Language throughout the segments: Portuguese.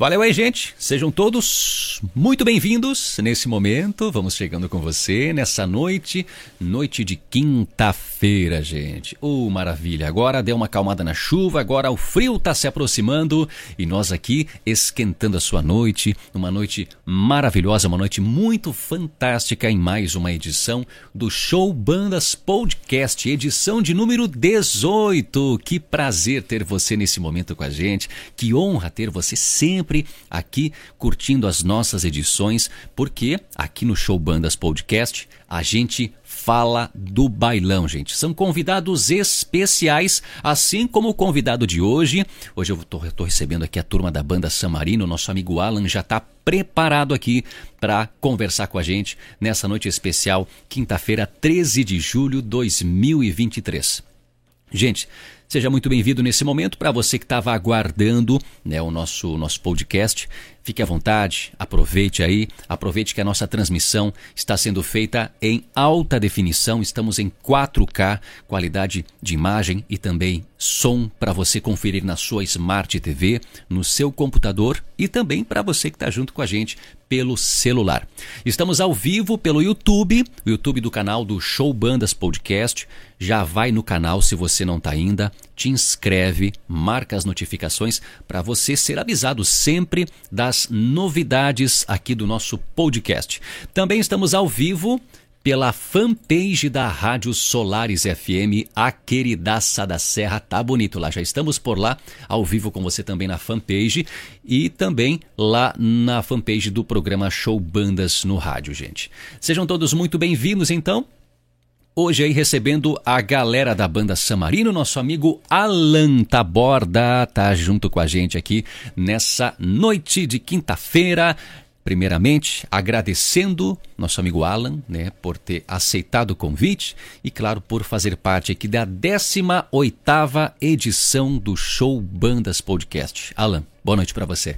Valeu aí, gente. Sejam todos muito bem-vindos nesse momento. Vamos chegando com você nessa noite, noite de quinta-feira, gente. Oh, maravilha. Agora deu uma calmada na chuva, agora o frio está se aproximando e nós aqui esquentando a sua noite, uma noite maravilhosa, uma noite muito fantástica em mais uma edição do Show Bandas Podcast, edição de número 18. Que prazer ter você nesse momento com a gente. Que honra ter você sempre sempre aqui curtindo as nossas edições, porque aqui no Show Bandas Podcast a gente fala do bailão, gente. São convidados especiais, assim como o convidado de hoje. Hoje eu estou recebendo aqui a turma da banda Samarino, nosso amigo Alan já está preparado aqui para conversar com a gente nessa noite especial, quinta-feira, 13 de julho de 2023. Gente, Seja muito bem-vindo nesse momento. Para você que estava aguardando né, o nosso, nosso podcast, fique à vontade, aproveite aí, aproveite que a nossa transmissão está sendo feita em alta definição. Estamos em 4K, qualidade de imagem e também som para você conferir na sua Smart TV, no seu computador e também para você que está junto com a gente pelo celular. Estamos ao vivo pelo YouTube, o YouTube do canal do Show Bandas Podcast. Já vai no canal se você não está ainda, te inscreve, marca as notificações para você ser avisado sempre das novidades aqui do nosso podcast. Também estamos ao vivo pela fanpage da Rádio Solares FM, a queridaça da Serra. Tá bonito lá, já estamos por lá, ao vivo com você também na fanpage e também lá na fanpage do programa Show Bandas no rádio, gente. Sejam todos muito bem-vindos, então. Hoje aí recebendo a galera da banda Samarino, nosso amigo Alan Taborda tá junto com a gente aqui nessa noite de quinta-feira. Primeiramente, agradecendo nosso amigo Alan, né, por ter aceitado o convite e, claro, por fazer parte aqui da 18ª edição do Show Bandas Podcast. Alan, boa noite para você.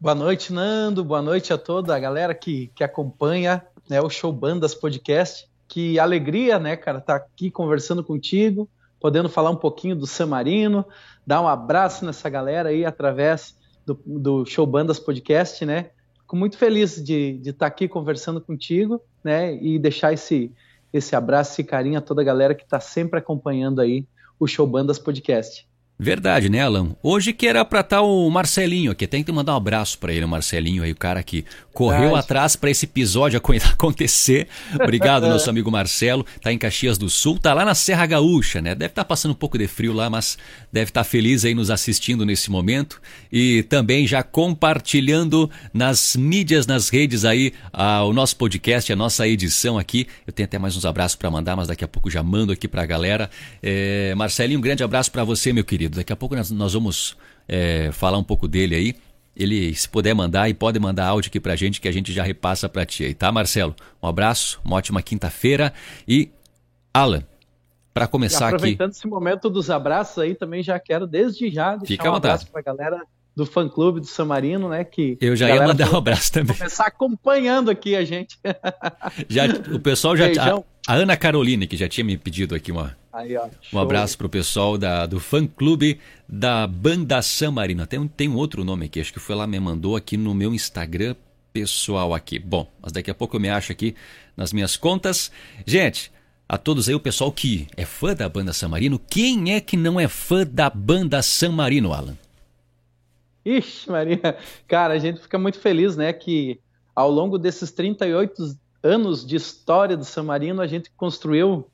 Boa noite, Nando. Boa noite a toda a galera que, que acompanha né, o Show Bandas Podcast. Que alegria, né, cara, estar tá aqui conversando contigo, podendo falar um pouquinho do Samarino, dar um abraço nessa galera aí através do, do Show Bandas Podcast, né? Fico muito feliz de, estar tá aqui conversando contigo, né? E deixar esse, esse abraço, esse carinho a toda a galera que está sempre acompanhando aí o Show Bandas Podcast. Verdade, né, Alan? Hoje que era pra estar tá o Marcelinho aqui. Tem que mandar um abraço para ele, o Marcelinho aí, o cara que correu Verdade. atrás para esse episódio acontecer. Obrigado, nosso amigo Marcelo. Tá em Caxias do Sul, tá lá na Serra Gaúcha, né? Deve estar tá passando um pouco de frio lá, mas deve estar tá feliz aí nos assistindo nesse momento e também já compartilhando nas mídias, nas redes aí, a, o nosso podcast, a nossa edição aqui. Eu tenho até mais uns abraços para mandar, mas daqui a pouco já mando aqui pra galera. É, Marcelinho, um grande abraço para você, meu querido querido. Daqui a pouco nós, nós vamos é, falar um pouco dele aí. Ele, se puder mandar, e pode mandar áudio aqui pra gente que a gente já repassa pra ti aí, tá, Marcelo? Um abraço, uma ótima quinta-feira. E, Alan, para começar aproveitando aqui. Aproveitando esse momento dos abraços aí, também já quero desde já deixar Fica um abraço pra galera do fã clube do San Marino, né? Que eu já ia mandar um abraço também. Começar acompanhando aqui a gente. já, o pessoal já. A, a, Ana Caroline, que já tinha me pedido aqui uma, Aí, ó, um abraço pro pessoal da, do fã clube da Banda San Marino. Tem, tem um outro nome aqui, acho que foi lá, me mandou aqui no meu Instagram pessoal aqui. Bom, mas daqui a pouco eu me acho aqui nas minhas contas. Gente, a todos aí, o pessoal que é fã da Banda San Marino, quem é que não é fã da Banda San Marino, Alan? Ixi, Maria. Cara, a gente fica muito feliz, né, que ao longo desses 38 anos de história do San Marino, a gente construiu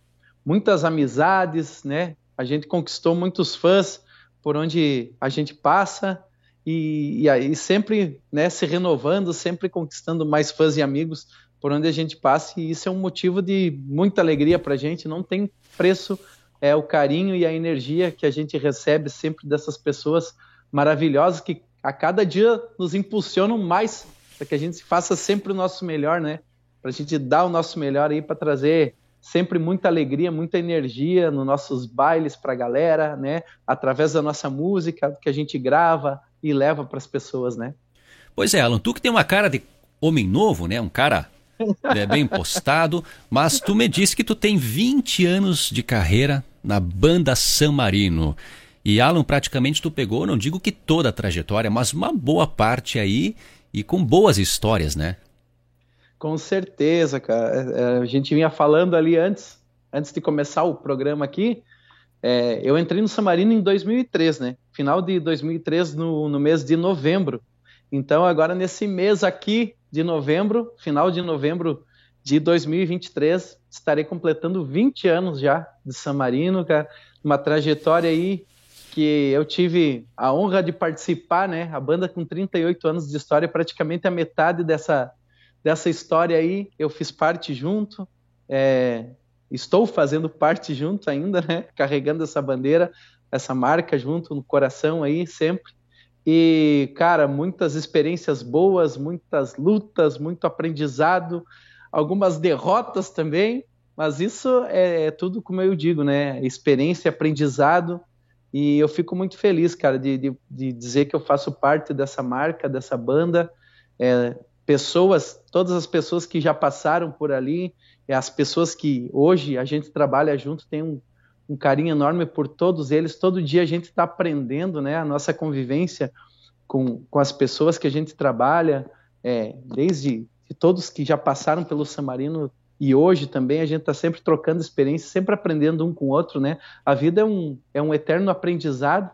muitas amizades, né? A gente conquistou muitos fãs por onde a gente passa e, e aí sempre, né, se renovando, sempre conquistando mais fãs e amigos por onde a gente passa e isso é um motivo de muita alegria para a gente. Não tem preço é o carinho e a energia que a gente recebe sempre dessas pessoas maravilhosas que a cada dia nos impulsionam mais para que a gente faça sempre o nosso melhor, né? Para a gente dar o nosso melhor aí para trazer sempre muita alegria, muita energia nos nossos bailes para a galera, né? Através da nossa música que a gente grava e leva para as pessoas, né? Pois é, Alan, tu que tem uma cara de homem novo, né? Um cara é, bem postado, mas tu me disse que tu tem 20 anos de carreira na banda San Marino. E Alan, praticamente tu pegou, não digo que toda a trajetória, mas uma boa parte aí e com boas histórias, né? Com certeza, cara. É, é, a gente vinha falando ali antes, antes de começar o programa aqui. É, eu entrei no Samarino em 2003, né? Final de 2003, no, no mês de novembro. Então, agora nesse mês aqui de novembro, final de novembro de 2023, estarei completando 20 anos já de Samarino, cara. Uma trajetória aí que eu tive a honra de participar, né? A banda com 38 anos de história, praticamente a metade dessa, dessa história aí eu fiz parte junto. É, estou fazendo parte junto ainda, né? Carregando essa bandeira, essa marca junto no coração aí sempre. E, cara, muitas experiências boas, muitas lutas, muito aprendizado, algumas derrotas também, mas isso é, é tudo como eu digo, né? Experiência, aprendizado e eu fico muito feliz, cara, de, de, de dizer que eu faço parte dessa marca, dessa banda. É, pessoas, todas as pessoas que já passaram por ali, é, as pessoas que hoje a gente trabalha junto, tem um, um carinho enorme por todos eles. Todo dia a gente está aprendendo, né? A nossa convivência com, com as pessoas que a gente trabalha, é, desde todos que já passaram pelo Samarino e hoje também a gente está sempre trocando experiências, sempre aprendendo um com o outro, né? A vida é um, é um eterno aprendizado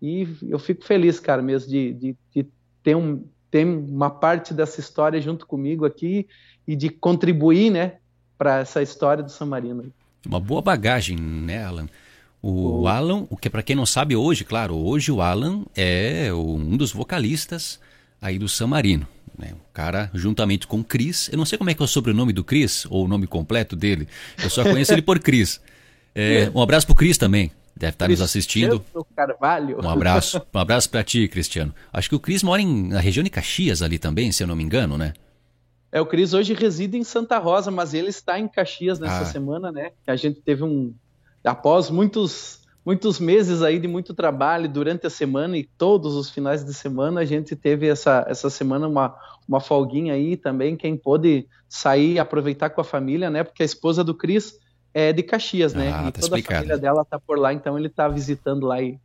e eu fico feliz, cara, mesmo de, de, de ter, um, ter uma parte dessa história junto comigo aqui e de contribuir, né, para essa história do San Marino. Uma boa bagagem, né, Alan? O. Alan, o que para quem não sabe hoje, claro, hoje o Alan é um dos vocalistas aí do San Marino. Né? O cara, juntamente com o Cris, eu não sei como é que é o sobrenome do Cris, ou o nome completo dele, eu só conheço ele por Cris. É, um abraço pro Cris também, deve estar nos assistindo. Carvalho. Um abraço, um abraço para ti, Cristiano. Acho que o Cris mora em, na região de Caxias ali também, se eu não me engano, né? É, o Cris hoje reside em Santa Rosa, mas ele está em Caxias nessa ah. semana, né? A gente teve um. Após muitos muitos meses aí de muito trabalho durante a semana e todos os finais de semana a gente teve essa, essa semana uma, uma folguinha aí também, quem pôde sair e aproveitar com a família, né? Porque a esposa do Cris é de Caxias, né? Ah, e tá toda explicado. a família dela tá por lá, então ele tá visitando lá e,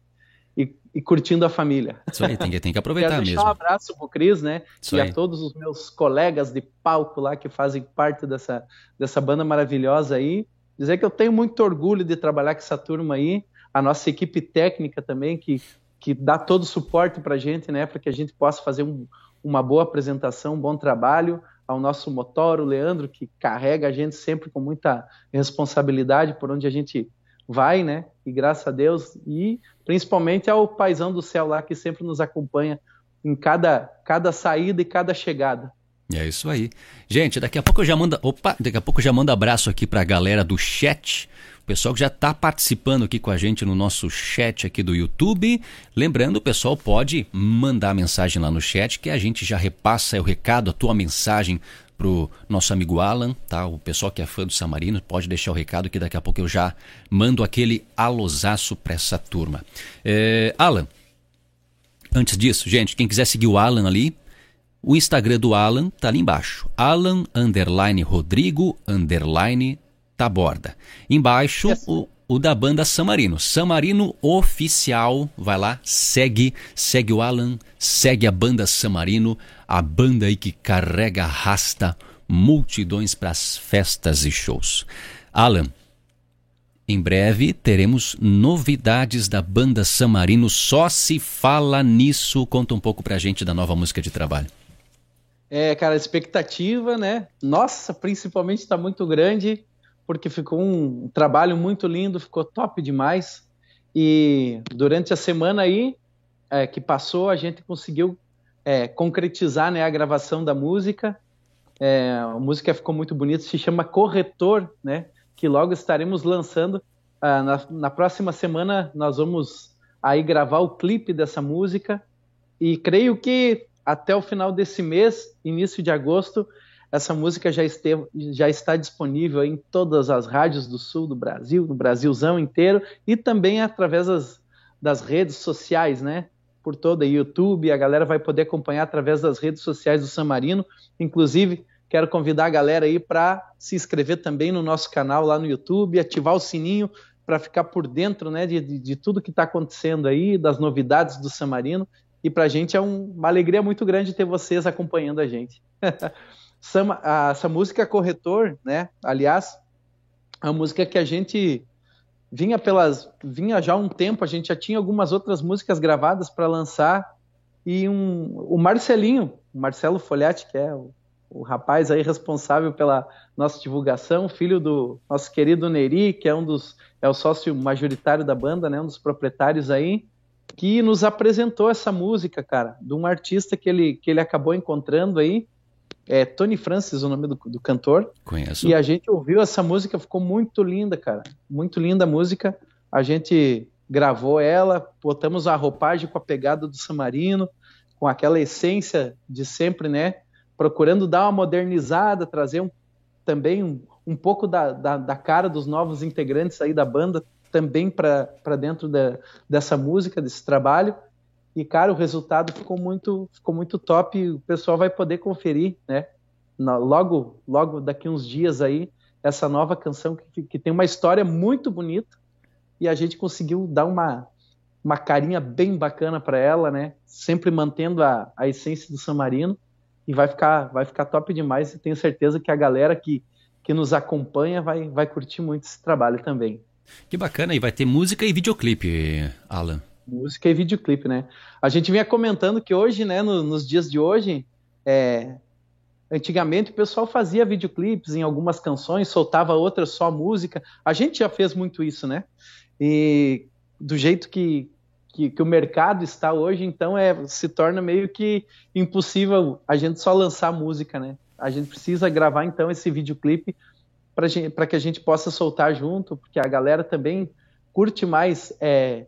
e, e curtindo a família. Isso aí, tem que, tem que aproveitar Quero mesmo. deixar um abraço pro Cris, né? Isso e aí. a todos os meus colegas de palco lá que fazem parte dessa, dessa banda maravilhosa aí. Dizer que eu tenho muito orgulho de trabalhar com essa turma aí a nossa equipe técnica também, que, que dá todo o suporte para a gente, né, para que a gente possa fazer um, uma boa apresentação, um bom trabalho, ao nosso motor, o Leandro, que carrega a gente sempre com muita responsabilidade por onde a gente vai, né, e graças a Deus, e principalmente ao paizão do céu lá, que sempre nos acompanha em cada, cada saída e cada chegada. É isso aí. Gente, daqui a pouco eu já mando, opa, daqui a pouco já mando abraço aqui para a galera do chat pessoal que já está participando aqui com a gente no nosso chat aqui do YouTube. Lembrando, o pessoal pode mandar mensagem lá no chat que a gente já repassa o recado, a tua mensagem pro nosso amigo Alan, tá? O pessoal que é fã do Samarino pode deixar o recado que daqui a pouco eu já mando aquele alosaço para essa turma. É, Alan, antes disso, gente, quem quiser seguir o Alan ali, o Instagram do Alan tá ali embaixo. Alan underline Rodrigo underline Taborda. Embaixo, yes. o, o da banda Samarino. Samarino Oficial. Vai lá, segue, segue o Alan, segue a banda Samarino, a banda aí que carrega, arrasta multidões para as festas e shows. Alan, em breve teremos novidades da banda Samarino. Só se fala nisso. Conta um pouco pra gente da nova música de trabalho. É, cara, a expectativa, né? Nossa, principalmente está muito grande porque ficou um trabalho muito lindo, ficou top demais. E durante a semana aí é, que passou, a gente conseguiu é, concretizar né, a gravação da música. É, a música ficou muito bonita, se chama Corretor, né? Que logo estaremos lançando. Ah, na, na próxima semana nós vamos aí gravar o clipe dessa música. E creio que até o final desse mês, início de agosto, essa música já, esteve, já está disponível em todas as rádios do sul do Brasil, no Brasilzão inteiro, e também através das, das redes sociais, né? Por toda YouTube, a galera vai poder acompanhar através das redes sociais do San Marino. Inclusive, quero convidar a galera aí para se inscrever também no nosso canal lá no YouTube, ativar o sininho para ficar por dentro né, de, de, tudo que está acontecendo aí, das novidades do Samarino. E para a gente é um, uma alegria muito grande ter vocês acompanhando a gente. essa música Corretor, né? Aliás, a música que a gente vinha pelas vinha já há um tempo, a gente já tinha algumas outras músicas gravadas para lançar e um, o Marcelinho, Marcelo Folhati, que é o, o, rapaz aí responsável pela nossa divulgação, filho do nosso querido Neri, que é um dos é o sócio majoritário da banda, né, um dos proprietários aí, que nos apresentou essa música, cara, de um artista que ele que ele acabou encontrando aí é Tony Francis, o nome do, do, cantor. Conheço. E a gente ouviu essa música, ficou muito linda, cara. Muito linda a música. A gente gravou ela, botamos a roupagem com a pegada do Samarino, com aquela essência de sempre, né? Procurando dar uma modernizada, trazer um, também um, um pouco da, da, da, cara dos novos integrantes aí da banda também para dentro da, dessa música, desse trabalho. E, cara, o resultado ficou muito, ficou muito top. O pessoal vai poder conferir, né? Na, logo, logo daqui uns dias aí, essa nova canção que, que tem uma história muito bonita. E a gente conseguiu dar uma, uma carinha bem bacana para ela, né? Sempre mantendo a, a essência do San Marino. E vai ficar, vai ficar top demais. E tenho certeza que a galera que, que nos acompanha vai, vai curtir muito esse trabalho também. Que bacana. E vai ter música e videoclipe, Alan música e videoclipe, né? A gente vinha comentando que hoje, né, no, nos dias de hoje, é, antigamente o pessoal fazia videoclipes em algumas canções, soltava outras só música. A gente já fez muito isso, né? E do jeito que, que, que o mercado está hoje, então é, se torna meio que impossível a gente só lançar música, né? A gente precisa gravar então esse videoclipe para que a gente possa soltar junto, porque a galera também curte mais é,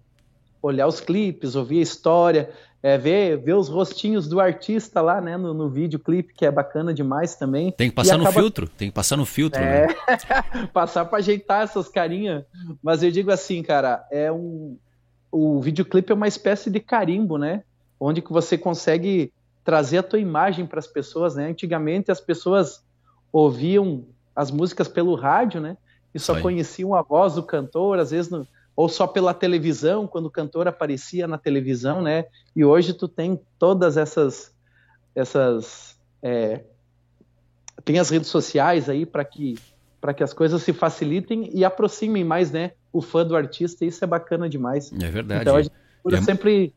olhar os clipes, ouvir a história, é, ver, ver os rostinhos do artista lá, né, no, no videoclipe, que é bacana demais também. Tem que passar no filtro, tem que passar no filtro, é... né? passar para ajeitar essas carinhas. Mas eu digo assim, cara, é um o videoclipe é uma espécie de carimbo, né? Onde que você consegue trazer a tua imagem para as pessoas, né? Antigamente as pessoas ouviam as músicas pelo rádio, né? E só conheciam a voz do cantor, às vezes no, ou só pela televisão, quando o cantor aparecia na televisão, né? E hoje tu tem todas essas essas é, tem as redes sociais aí para que para que as coisas se facilitem e aproximem mais, né, o fã do artista. E isso é bacana demais. É verdade. Então a gente e sempre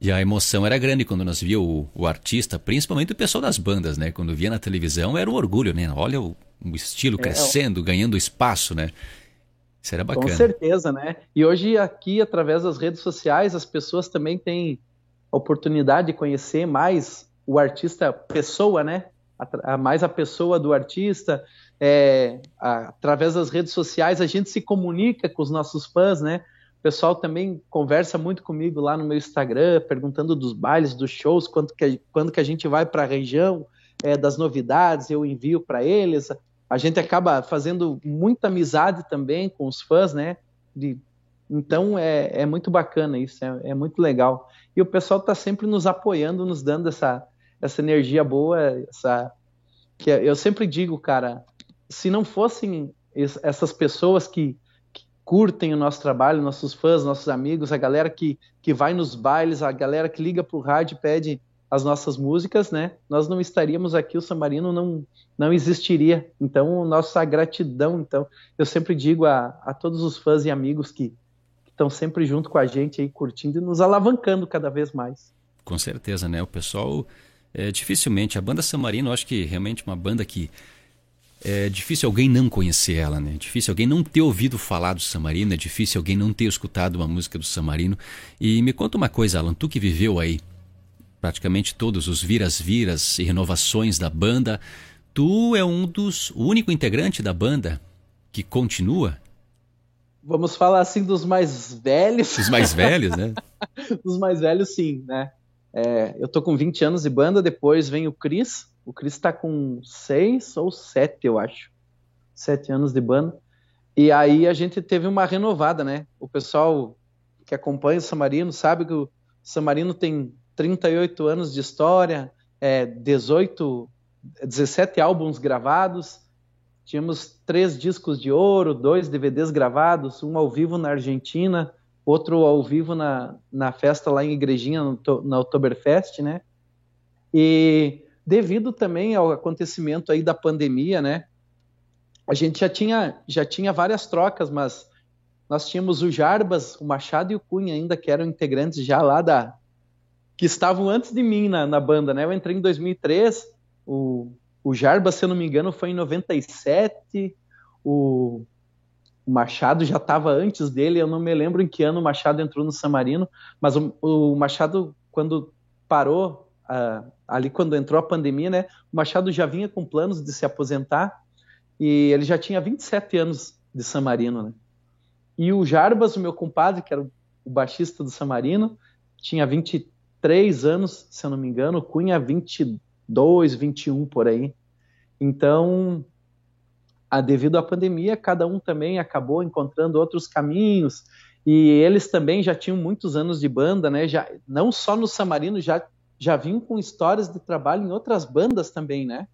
e a emoção era grande quando nós via o, o, artista, principalmente o pessoal das bandas, né? Quando via na televisão era um orgulho, né? Olha o, o estilo é, crescendo, é, ganhando espaço, né? Bacana. Com certeza, né? E hoje aqui, através das redes sociais, as pessoas também têm a oportunidade de conhecer mais o artista pessoa, né? A, mais a pessoa do artista. É, a, através das redes sociais, a gente se comunica com os nossos fãs, né? O pessoal também conversa muito comigo lá no meu Instagram, perguntando dos bailes, dos shows, quando que, quando que a gente vai para a região, é, das novidades, eu envio para eles a gente acaba fazendo muita amizade também com os fãs, né? De, então é, é muito bacana isso, é, é muito legal. E o pessoal está sempre nos apoiando, nos dando essa, essa energia boa, essa que eu sempre digo, cara, se não fossem essas pessoas que, que, curtem o nosso trabalho, nossos fãs, nossos amigos, a galera que, que vai nos bailes, a galera que liga pro rádio e pede as nossas músicas, né? Nós não estaríamos aqui, o Samarino não, não existiria. Então, nossa gratidão. Então, eu sempre digo a, a todos os fãs e amigos que, estão sempre junto com a gente aí, curtindo e nos alavancando cada vez mais. Com certeza, né? O pessoal, é, dificilmente, a banda Samarino, eu acho que realmente uma banda que é difícil alguém não conhecer ela, né? É difícil alguém não ter ouvido falar do Samarino, é difícil alguém não ter escutado uma música do Samarino. E me conta uma coisa, Alan, tu que viveu aí praticamente todos os viras-viras e renovações da banda, tu é um dos o único integrante da banda que continua? Vamos falar assim dos mais velhos. Os mais velhos, né? Os mais velhos, sim, né? É, eu tô com 20 anos de banda, depois vem o Cris. O Cris tá com 6 ou 7, eu acho. 7 anos de banda. E aí a gente teve uma renovada, né? O pessoal que acompanha o Samarino sabe que o Samarino tem 38 anos de história, é, 18, 17 álbuns gravados, tínhamos três discos de ouro, dois DVDs gravados, um ao vivo na Argentina, outro ao vivo na, na festa lá em Igrejinha, no, na Oktoberfest, né? E devido também ao acontecimento aí da pandemia, né? A gente já tinha, já tinha várias trocas, mas nós tínhamos o Jarbas, o Machado e o Cunha ainda, que eram integrantes já lá da... que estavam antes de mim na, na banda, né? Eu entrei em 2003, o, o Jarbas, se eu não me engano, foi em 97, o o Machado já estava antes dele, eu não me lembro em que ano o Machado entrou no San Marino, mas o, o Machado, quando parou, ali quando entrou a pandemia, né, o Machado já vinha com planos de se aposentar e ele já tinha 27 anos de San Marino, né? E o Jarbas, o meu compadre, que era o baixista do San Marino, tinha 23 anos, se eu não me engano, Cunha 22, 21 por aí. Então, a, devido à pandemia, cada um também acabou encontrando outros caminhos, e eles também já tinham muitos anos de banda, né? Já, não só no Samarino, já, já vinham com histórias de trabalho em outras bandas também, né?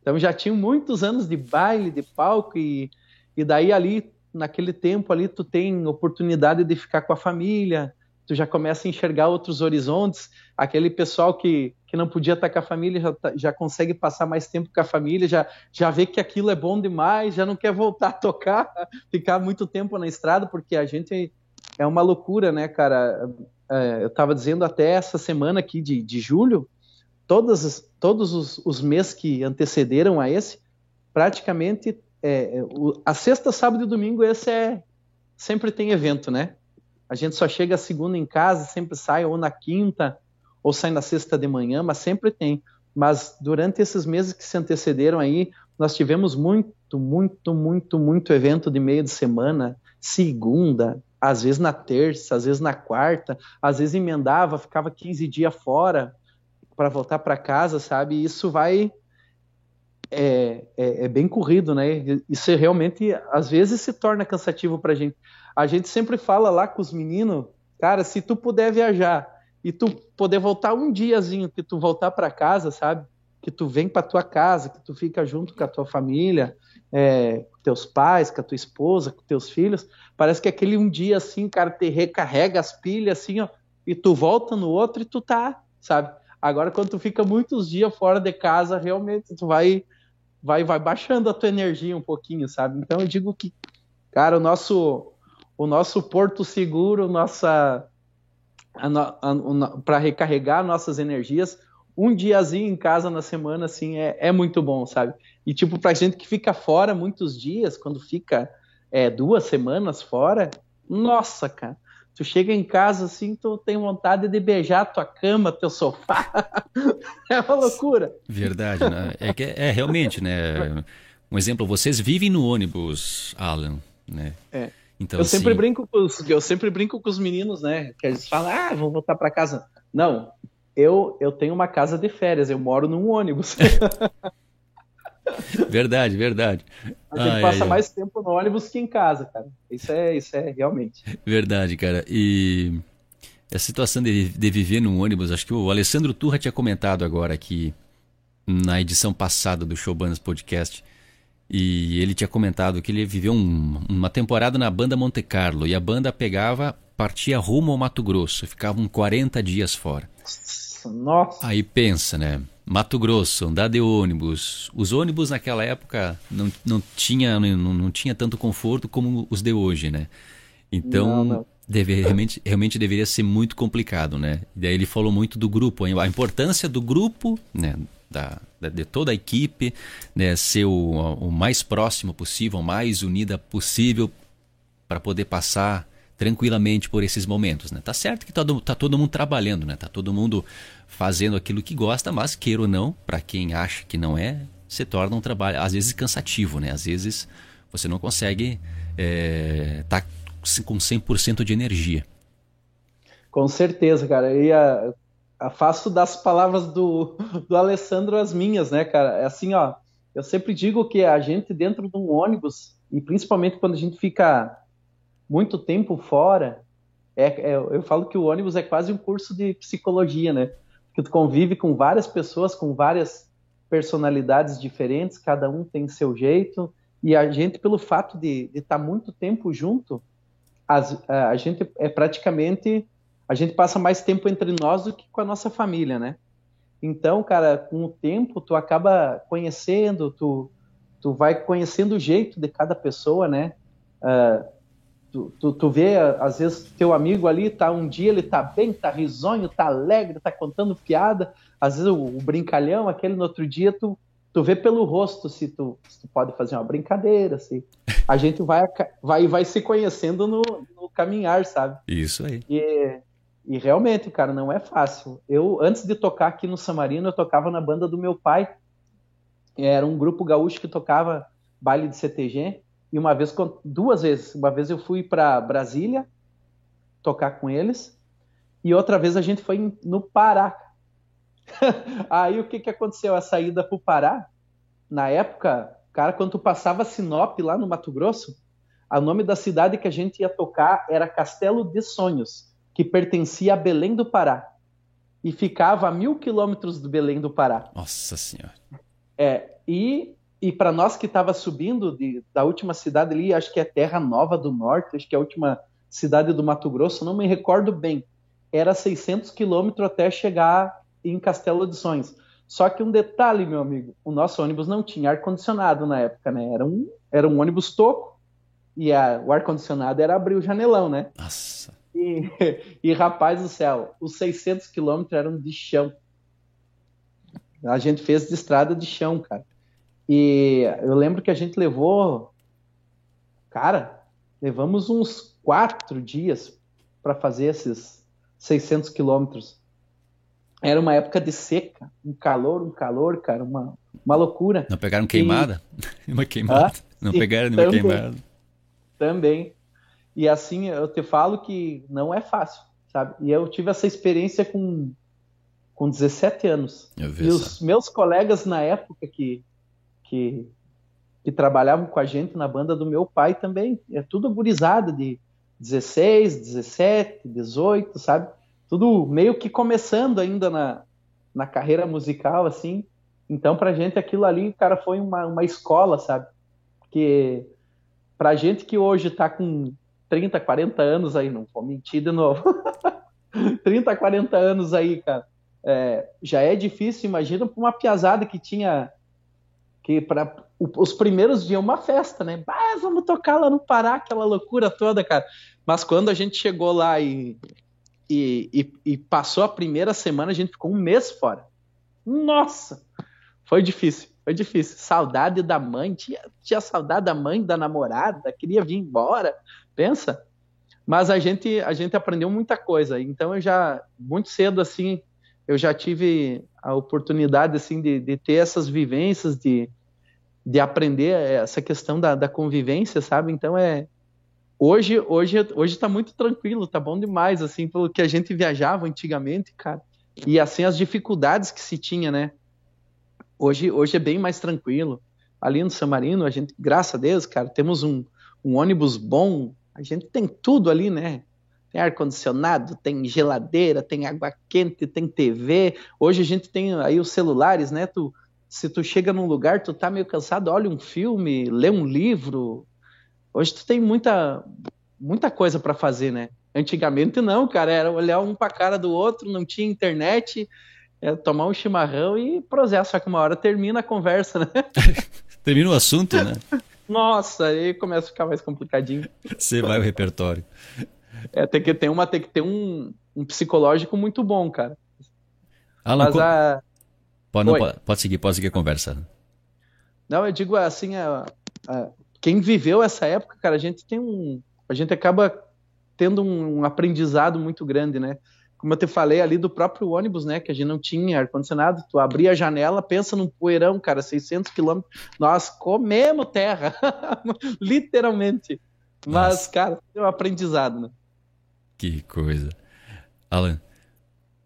Então já tinham muitos anos de baile, de palco, e, e daí ali, naquele tempo ali, tu tem oportunidade de ficar com a família, tu já começa a enxergar outros horizontes. Aquele pessoal que, que não podia estar com a família já, tá, já consegue passar mais tempo com a família, já, já vê que aquilo é bom demais, já não quer voltar a tocar, ficar muito tempo na estrada, porque a gente é uma loucura, né, cara? É, eu estava dizendo até essa semana aqui de, de julho, todos, todos os, os meses que antecederam a esse, praticamente é, o, a sexta, sábado e domingo, esse é sempre tem evento, né? A gente só chega segunda em casa, sempre sai ou na quinta ou sai na sexta de manhã, mas sempre tem. Mas durante esses meses que se antecederam aí, nós tivemos muito, muito, muito, muito evento de meio de semana, segunda, às vezes na terça, às vezes na quarta, às vezes emendava, ficava 15 dias fora para voltar para casa, sabe? E isso vai é, é, é, bem corrido, né? Isso realmente às vezes se torna cansativo para a gente a gente sempre fala lá com os meninos, cara, se tu puder viajar e tu poder voltar um diazinho, que tu voltar para casa, sabe? Que tu vem para tua casa, que tu fica junto com a tua família, é, com teus pais, com a tua esposa, com teus filhos, parece que aquele um dia assim, cara, te recarrega as pilhas assim, ó, e tu volta no outro e tu tá, sabe? Agora quando tu fica muitos dias fora de casa, realmente tu vai vai vai baixando a tua energia um pouquinho, sabe? Então eu digo que cara, o nosso o nosso porto seguro, nossa para recarregar nossas energias, um diazinho em casa na semana assim é, é muito bom, sabe? E tipo para gente que fica fora muitos dias, quando fica é, duas semanas fora, nossa, cara, tu chega em casa assim, tu tem vontade de beijar tua cama, teu sofá, é uma loucura. Verdade, né? É, que, é realmente, né? Um exemplo, vocês vivem no ônibus, Alan, né? É. Então, eu sempre brinco com os, eu sempre brinco com os meninos, né? Que eles falam, ah, vou voltar para casa. Não, eu eu tenho uma casa de férias, eu moro num ônibus. verdade, verdade. A gente ai, passa ai, mais ai. tempo no ônibus que em casa, cara. Isso é, isso é realmente. Verdade, cara. E a situação de, de viver num ônibus, acho que o Alessandro Turra tinha comentado agora aqui na edição passada do Showbands Podcast e ele tinha comentado que ele viveu um, uma temporada na banda Monte Carlo e a banda pegava, partia rumo ao Mato Grosso, ficavam 40 dias fora. Nossa! Aí pensa, né? Mato Grosso, andar de ônibus. Os ônibus naquela época não, não, tinha, não, não tinha tanto conforto como os de hoje, né? Então, não, não. Deve, realmente, realmente deveria ser muito complicado, né? E daí ele falou muito do grupo, a importância do grupo, né? da, de toda a equipe, né, ser o, o mais próximo possível, o mais unida possível para poder passar tranquilamente por esses momentos, né? Tá certo que tá, tá todo mundo trabalhando, né? Tá todo mundo fazendo aquilo que gosta, mas queira ou não, para quem acha que não é, se torna um trabalho às vezes cansativo, né? Às vezes você não consegue é, tá com 100% de energia. Com certeza, cara. E a, faço das palavras do, do Alessandro as minhas, né, cara? É assim, ó. Eu sempre digo que a gente dentro de um ônibus, e principalmente quando a gente fica muito tempo fora, é, é, eu falo que o ônibus é quase um curso de psicologia, né? Porque tu convive com várias pessoas, com várias personalidades diferentes, cada um tem seu jeito, e a gente, pelo fato de estar tá muito tempo junto, as, a, a gente é praticamente, a gente passa mais tempo entre nós do que com a nossa família, né? Então, cara, com o tempo, tu acaba conhecendo, tu, tu vai conhecendo o jeito de cada pessoa, né? Uh, tu, tu, tu, vê, às vezes, teu amigo ali, tá um dia ele tá bem, tá risonho, tá alegre, tá contando piada, às vezes o, o brincalhão, aquele no outro dia, tu, tu vê pelo rosto se tu, se tu pode fazer uma brincadeira, se a gente vai, vai, vai se conhecendo no, no caminhar, sabe? Isso aí. E, e realmente, cara, não é fácil. Eu, antes de tocar aqui no Samarino, eu tocava na banda do meu pai. Era um grupo gaúcho que tocava baile de CTG. E uma vez, duas vezes. Uma vez eu fui para Brasília tocar com eles. E outra vez a gente foi no Pará. Aí o que, que aconteceu? A saída para o Pará, na época, cara, quando tu passava Sinop lá no Mato Grosso, o nome da cidade que a gente ia tocar era Castelo de Sonhos que pertencia a Belém do Pará e ficava a mil quilômetros do Belém do Pará. Nossa Senhora. É, e, e para nós que estava subindo de, da última cidade ali, acho que é Terra Nova do Norte, acho que é a última cidade do Mato Grosso, não me recordo bem, era 600 quilômetros até chegar em Castelo de Sonhos. Só que um detalhe, meu amigo, o nosso ônibus não tinha ar-condicionado na época, né? Era um, era um ônibus toco e a, o ar-condicionado era abrir o janelão, né? Nossa. E, e rapaz do céu, os 600 quilômetros eram de chão. A gente fez de estrada de chão, cara. E eu lembro que a gente levou, cara, levamos uns quatro dias para fazer esses 600 quilômetros. Era uma época de seca, um calor, um calor, cara, uma, uma loucura. Não pegaram queimada? E... uma queimada? Ah, Não pegaram nenhuma queimada? Também. E assim, eu te falo que não é fácil, sabe? E eu tive essa experiência com, com 17 anos. e os meus colegas na época que, que, que trabalhavam com a gente na banda do meu pai também, é tudo gurizada de 16, 17, 18, sabe? Tudo meio que começando ainda na, na carreira musical, assim. Então, pra gente, aquilo ali, cara, foi uma, uma escola, sabe? Porque pra gente que hoje tá com 30, 40 anos aí, não vou mentir de novo. 30, 40 anos aí, cara. É, já é difícil, imagina para uma piazada que tinha que para os primeiros dias uma festa, né? Ah, vamos tocar lá no Pará, aquela loucura toda, cara. Mas quando a gente chegou lá e, e, e, e passou a primeira semana, a gente ficou um mês fora. Nossa, foi difícil, foi difícil. Saudade da mãe, tinha, tinha saudade da mãe, da namorada, queria vir embora. Pensa. Mas a gente, a gente aprendeu muita coisa. Então eu já, muito cedo assim, eu já tive a oportunidade assim de, de ter essas vivências, de, de aprender essa questão da, da convivência, sabe? Então é hoje hoje hoje está muito tranquilo, tá bom demais assim pelo que a gente viajava antigamente, cara. E assim as dificuldades que se tinha, né? Hoje hoje é bem mais tranquilo. Ali no San Marino, a gente, graças a Deus, cara, temos um, um ônibus bom, a gente tem tudo ali, né? Tem ar-condicionado, tem geladeira, tem água quente, tem TV. Hoje a gente tem aí os celulares, né? Tu, se tu chega num lugar, tu tá meio cansado, olha um filme, lê um livro. Hoje tu tem muita, muita coisa para fazer, né? Antigamente não, cara, era olhar um para a cara do outro, não tinha internet, é tomar um chimarrão e prosear, só que uma hora termina a conversa, né? termina o assunto, né? Nossa, aí começa a ficar mais complicadinho. Você vai o repertório. É, tem que ter uma, tem que ter um, um psicológico muito bom, cara. Alan, Mas a... pode, não, pode, pode, seguir, pode seguir a conversa. Não, eu digo assim, a, a, quem viveu essa época, cara, a gente tem um, a gente acaba tendo um, um aprendizado muito grande, né? como eu te falei ali do próprio ônibus, né, que a gente não tinha ar-condicionado, tu abria a janela, pensa num poeirão, cara, 600 quilômetros, nós comemos terra, literalmente. Mas, Nossa. cara, é um aprendizado, né? Que coisa. Alan,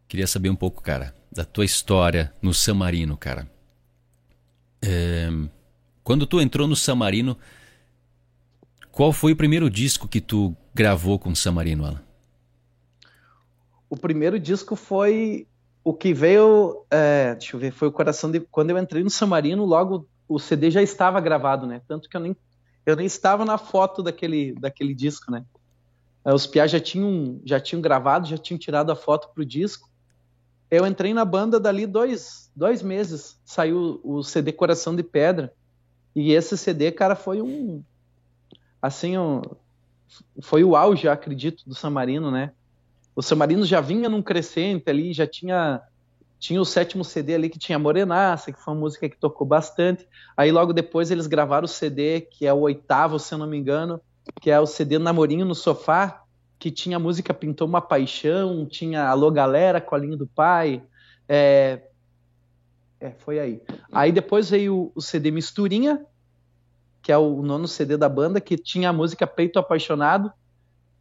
queria saber um pouco, cara, da tua história no San Marino, cara. É... Quando tu entrou no San Marino, qual foi o primeiro disco que tu gravou com o San Marino, Alan? o primeiro disco foi o que veio, é, deixa eu ver, foi o coração de quando eu entrei no San Marino, logo o CD já estava gravado, né? Tanto que eu nem eu nem estava na foto daquele daquele disco, né? Os Piá já tinham já tinham gravado, já tinham tirado a foto pro disco. Eu entrei na banda dali dois, dois meses, saiu o CD Coração de Pedra. E esse CD, cara, foi um assim, um, foi o auge, acredito, do San Marino, né? O San Marino já vinha num crescente ali, já tinha tinha o sétimo CD ali que tinha Morenaça, que foi uma música que tocou bastante. Aí logo depois eles gravaram o CD, que é o oitavo, se eu não me engano, que é o CD Namorinho no Sofá, que tinha a música Pintou uma Paixão, tinha Alô Galera, Colinho do Pai. É, é foi aí. Aí depois veio o CD Misturinha, que é o nono CD da banda, que tinha a música Peito Apaixonado,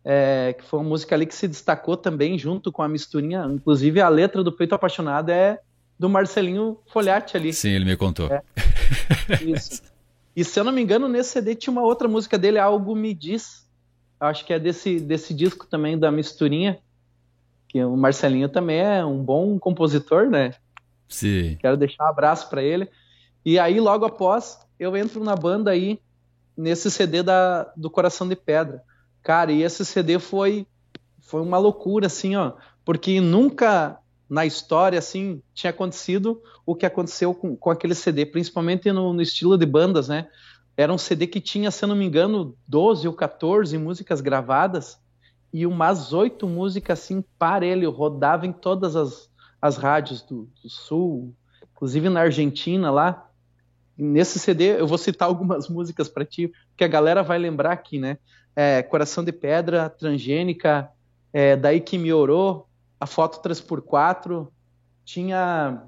é, que foi uma música ali que se destacou também junto com a misturinha. Inclusive, a letra do Peito Apaixonado é do Marcelinho Folhati ali. Sim, ele me contou. É, isso. E se eu não me engano, nesse CD tinha uma outra música dele, Algo Me Diz. Acho que é desse, desse disco também, da misturinha. Que o Marcelinho também é um bom compositor, né? Sim. Quero deixar um abraço para ele. E aí, logo após, eu entro na banda aí, nesse CD da, do Coração de Pedra. Cara, e esse CD foi, foi uma loucura, assim, ó, porque nunca na história, assim, tinha acontecido o que aconteceu com, com aquele CD, principalmente no, no estilo de bandas, né? Era um CD que tinha, se eu não me engano, 12 ou 14 músicas gravadas e umas oito músicas, assim, parelho, rodava em todas as, as rádios do, do Sul, inclusive na Argentina lá. nesse CD eu vou citar algumas músicas para ti, que a galera vai lembrar aqui, né? é, Coração de Pedra, Transgênica, é, Daí que me orou, a foto 3x4, tinha.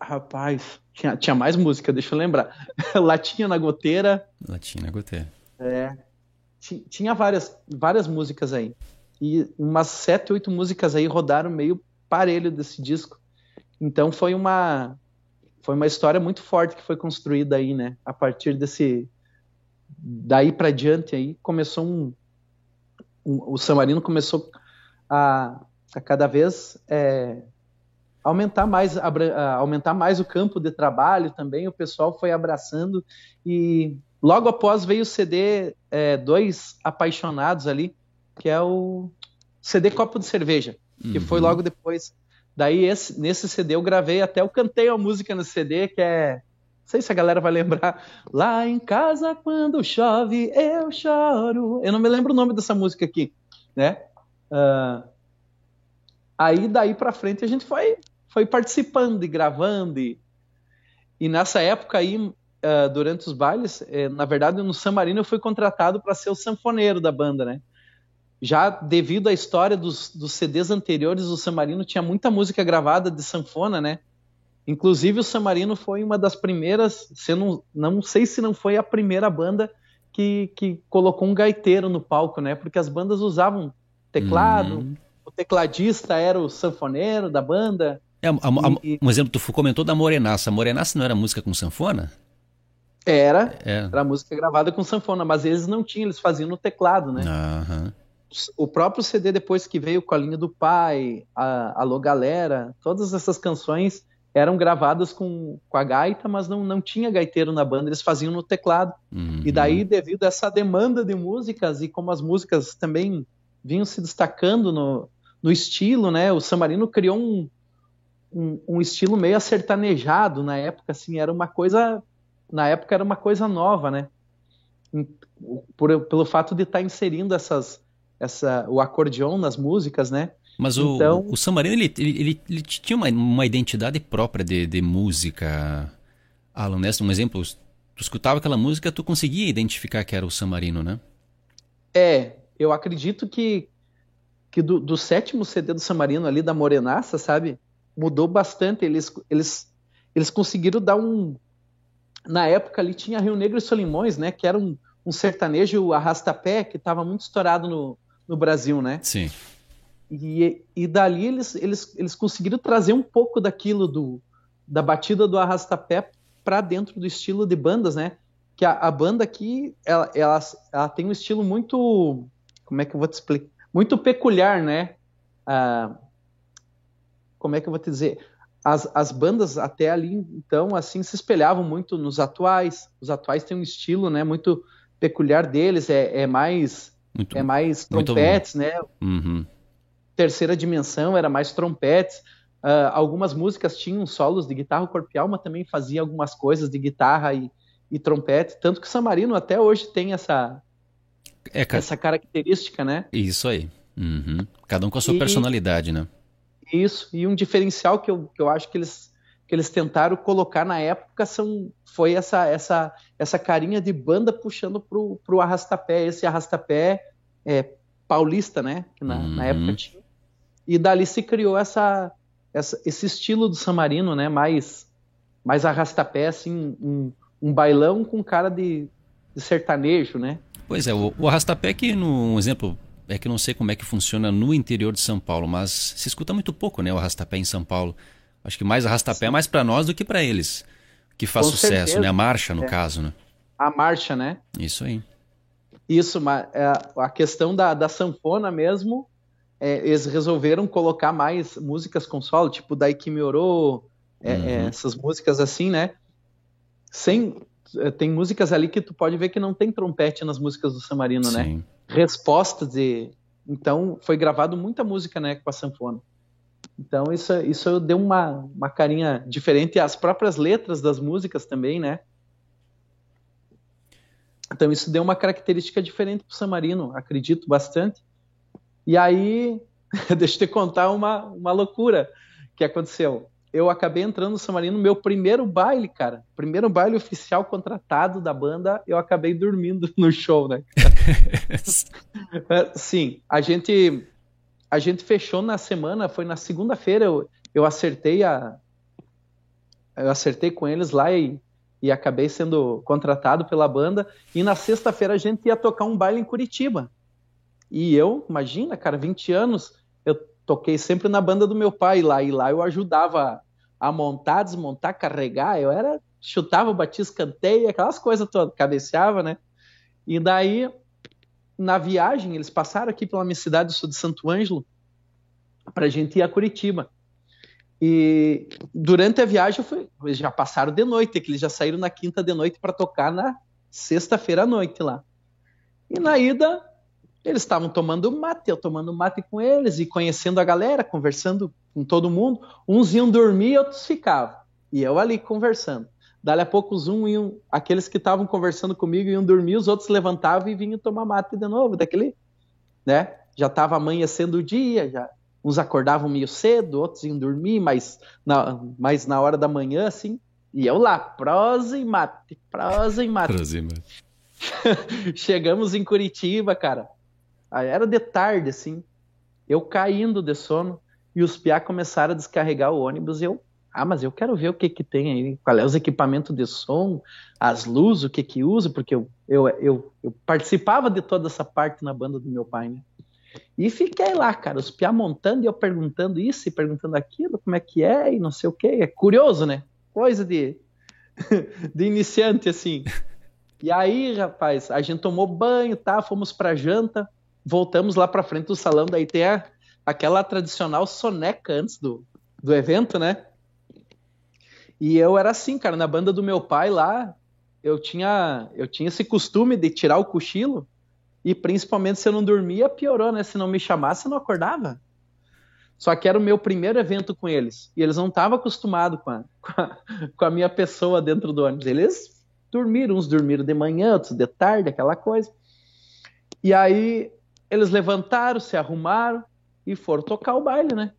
Rapaz, tinha, tinha mais música, deixa eu lembrar. Latinha na Goteira. Latinha na Goteira. É. Tinha várias, várias músicas aí. E umas sete, oito músicas aí rodaram meio parelho desse disco. Então foi uma foi uma história muito forte que foi construída aí, né? A partir desse daí para diante aí começou um, um, o San Marino começou a, a cada vez é, aumentar mais aumentar mais o campo de trabalho também o pessoal foi abraçando e logo após veio o CD é, dois apaixonados ali que é o CD copo de cerveja que uhum. foi logo depois daí esse, nesse CD eu gravei até eu cantei a música no CD que é sei se a galera vai lembrar. Lá em casa, quando chove, eu choro. Eu não me lembro o nome dessa música aqui, né? Uh, aí, daí para frente, a gente foi, foi participando e gravando. E, e nessa época aí, uh, durante os bailes, eh, na verdade, no San Marino eu fui contratado para ser o sanfoneiro da banda, né? Já devido à história dos, dos CDs anteriores, o San Marino tinha muita música gravada de sanfona, né? Inclusive o San Marino foi uma das primeiras, sendo, não sei se não foi a primeira banda que, que colocou um gaiteiro no palco, né? Porque as bandas usavam teclado, uhum. Tecladista era o sanfoneiro da banda. É, a, a, e, um exemplo, tu comentou da Morenaça. A Morenaça não era música com sanfona? Era, é. era música gravada com sanfona, mas eles não tinham, eles faziam no teclado, né? O próprio CD depois que veio com a linha do pai, a Alô Galera, todas essas canções eram gravadas com, com a gaita, mas não, não tinha gaiteiro na banda, eles faziam no teclado. Uhum. E daí, devido a essa demanda de músicas, e como as músicas também vinham se destacando no, no estilo, né? O Samarino criou um, um, um, estilo meio acertanejado na época, assim, era uma coisa. Na época era uma coisa nova, né? Por, pelo fato de estar tá inserindo essas, essa, o acordeon nas músicas, né? Mas o, então... o San Marino, ele, ele, ele, ele tinha uma, uma, identidade própria de, de música. Alan, né? Um exemplo, tu escutava aquela música, tu conseguia identificar que era o San Marino, né? É, eu acredito que, que do, do sétimo CD do San Marino ali, da Morenaça, sabe? Mudou bastante. Eles, eles, eles conseguiram dar um... Na época ali tinha Rio Negro e Solimões, né? Que era um, um sertanejo arrastapé que estava muito estourado no, no Brasil, né? Sim. E, e dali eles, eles, eles conseguiram trazer um pouco daquilo do, da batida do arrastapé para dentro do estilo de bandas, né? Que a, a banda aqui, ela, ela, ela, tem um estilo muito, como é que eu vou te explicar? Muito peculiar, né? Ah, como é que eu vou te dizer? As, as bandas até ali, então, assim, se espelhavam muito nos atuais. Os atuais têm um estilo, né, muito peculiar deles, é, é mais muito, é mais trompetes, né? Uhum. Terceira dimensão era mais trompetes. Uh, algumas músicas tinham solos de guitarra, o Corpo e Alma também fazia algumas coisas de guitarra e, e trompete, tanto que o Samarino até hoje tem essa, é, essa característica, né? Isso aí. Uhum. Cada um com a sua e, personalidade, né? Isso, e um diferencial que eu, que eu acho que eles, que eles tentaram colocar na época são, foi essa, essa, essa carinha de banda puxando pro, pro arrastapé, esse arrastapé é, paulista, né? Que na, uhum. na época tinha. E dali se criou essa, essa, esse estilo do Samarino, né? Mais, mais arrastapé, assim, um, um bailão com cara de, de sertanejo, né? Pois é, o, o arrastapé que, no um exemplo, é que não sei como é que funciona no interior de São Paulo, mas se escuta muito pouco, né, o arrastapé em São Paulo. Acho que mais arrastapé é mais para nós do que para eles, que faz Com sucesso, certeza. né? A marcha, no é. caso, né? A marcha, né? Isso aí. Isso, mas é, a questão da, da sanfona mesmo, é, eles resolveram colocar mais músicas com solo, tipo Daiki Mioro, é, é, uhum. essas músicas assim, né? Sem, é, tem músicas ali que tu pode ver que não tem trompete nas músicas do Samarino, né? Sim. né? Respostas de. Então, foi gravado muita música, né, com a sanfona. Então, isso, isso deu uma, uma carinha diferente. As próprias letras das músicas também, né? Então, isso deu uma característica diferente para o Samarino, acredito bastante. E aí, deixa eu te contar uma, uma loucura que aconteceu eu acabei entrando no San Marino, meu primeiro baile, cara. Primeiro baile oficial contratado da banda, eu acabei dormindo no show, né? É, sim, a gente a gente fechou na semana, foi na segunda-feira, eu, eu acertei a eu acertei com eles lá e, e acabei sendo contratado pela banda. E na sexta-feira a gente ia tocar um baile em Curitiba. E eu, imagina, cara, 20 anos, eu toquei sempre na banda do meu pai lá, e lá eu ajudava a montar, desmontar, carregar, eu era, chutava, batia escanteio, aquelas coisas todas, cabeceava, né? E daí, na viagem, eles passaram aqui pela minha cidade, sou de Santo Ângelo, pra gente ir a Curitiba. E durante a viagem, fui, eles já passaram de noite, que eles já saíram na quinta de noite para tocar na sexta-feira à noite lá. E na ida, eles estavam tomando mate, eu tomando mate com eles e conhecendo a galera, conversando com todo mundo. Uns iam dormir, outros ficavam. E eu ali conversando. Dali a pouco os um iam, aqueles que estavam conversando comigo iam dormir, os outros levantavam e vinham tomar mate de novo, daquele, né? Já estava amanhecendo o dia, já uns acordavam meio cedo, outros iam dormir, mas na, mas na hora da manhã, assim, e eu lá, prosa e mate, prosa e mate. Prosa e mate. Chegamos em Curitiba, cara. Era de tarde, assim. Eu caindo de sono e os piá começaram a descarregar o ônibus e eu, ah, mas eu quero ver o que que tem aí, qual é os equipamentos de som, as luzes, o que que usa, porque eu, eu, eu, eu participava de toda essa parte na banda do meu pai, né? E fiquei lá, cara, os piá montando e eu perguntando isso e perguntando aquilo, como é que é e não sei o que. É curioso, né? Coisa de, de iniciante, assim. E aí, rapaz, a gente tomou banho, tá? Fomos pra janta voltamos lá para frente do salão, daí tem a, aquela tradicional soneca antes do, do evento, né? E eu era assim, cara, na banda do meu pai lá, eu tinha, eu tinha esse costume de tirar o cochilo, e principalmente se eu não dormia, piorou, né? Se não me chamasse, eu não acordava. Só que era o meu primeiro evento com eles, e eles não estavam acostumados com a, com, a, com a minha pessoa dentro do ônibus. Eles dormiram, uns dormiram de manhã, outros de tarde, aquela coisa. E aí eles levantaram, se arrumaram e foram tocar o baile, né?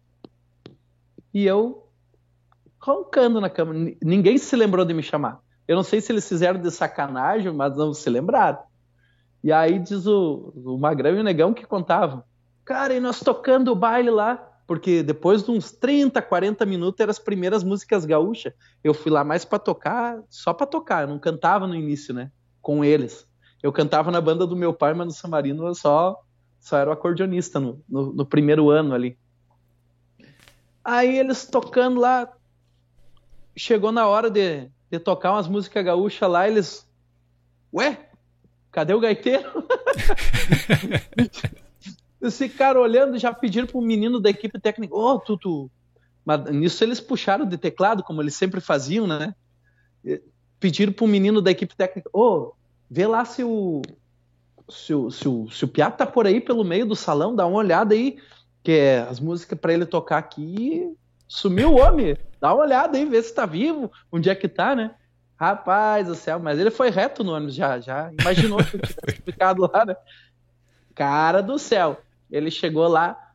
E eu roncando na cama. Ninguém se lembrou de me chamar. Eu não sei se eles fizeram de sacanagem, mas não se lembraram. E aí diz o, o Magrão e o Negão que contavam. Cara, e nós tocando o baile lá, porque depois de uns 30, 40 minutos eram as primeiras músicas gaúchas. Eu fui lá mais para tocar, só para tocar, eu não cantava no início, né? Com eles. Eu cantava na banda do meu pai, mas no Samarino eu só só era o acordeonista no, no, no primeiro ano ali. Aí eles tocando lá, chegou na hora de, de tocar umas músicas gaúchas lá, eles. Ué, cadê o gaiteiro? Esse cara olhando, já pediram pro menino da equipe técnica: Ô, oh, tu, Mas nisso eles puxaram de teclado, como eles sempre faziam, né? Pediram para o menino da equipe técnica, ô, oh, vê lá se o, se o, se o, se o Piato tá por aí pelo meio do salão, dá uma olhada aí, que é as músicas para ele tocar aqui, sumiu o homem, dá uma olhada aí, vê se tá vivo, onde é que tá, né? Rapaz do céu, mas ele foi reto no ônibus, já, já imaginou que eu tivesse ficado lá, né? Cara do céu, ele chegou lá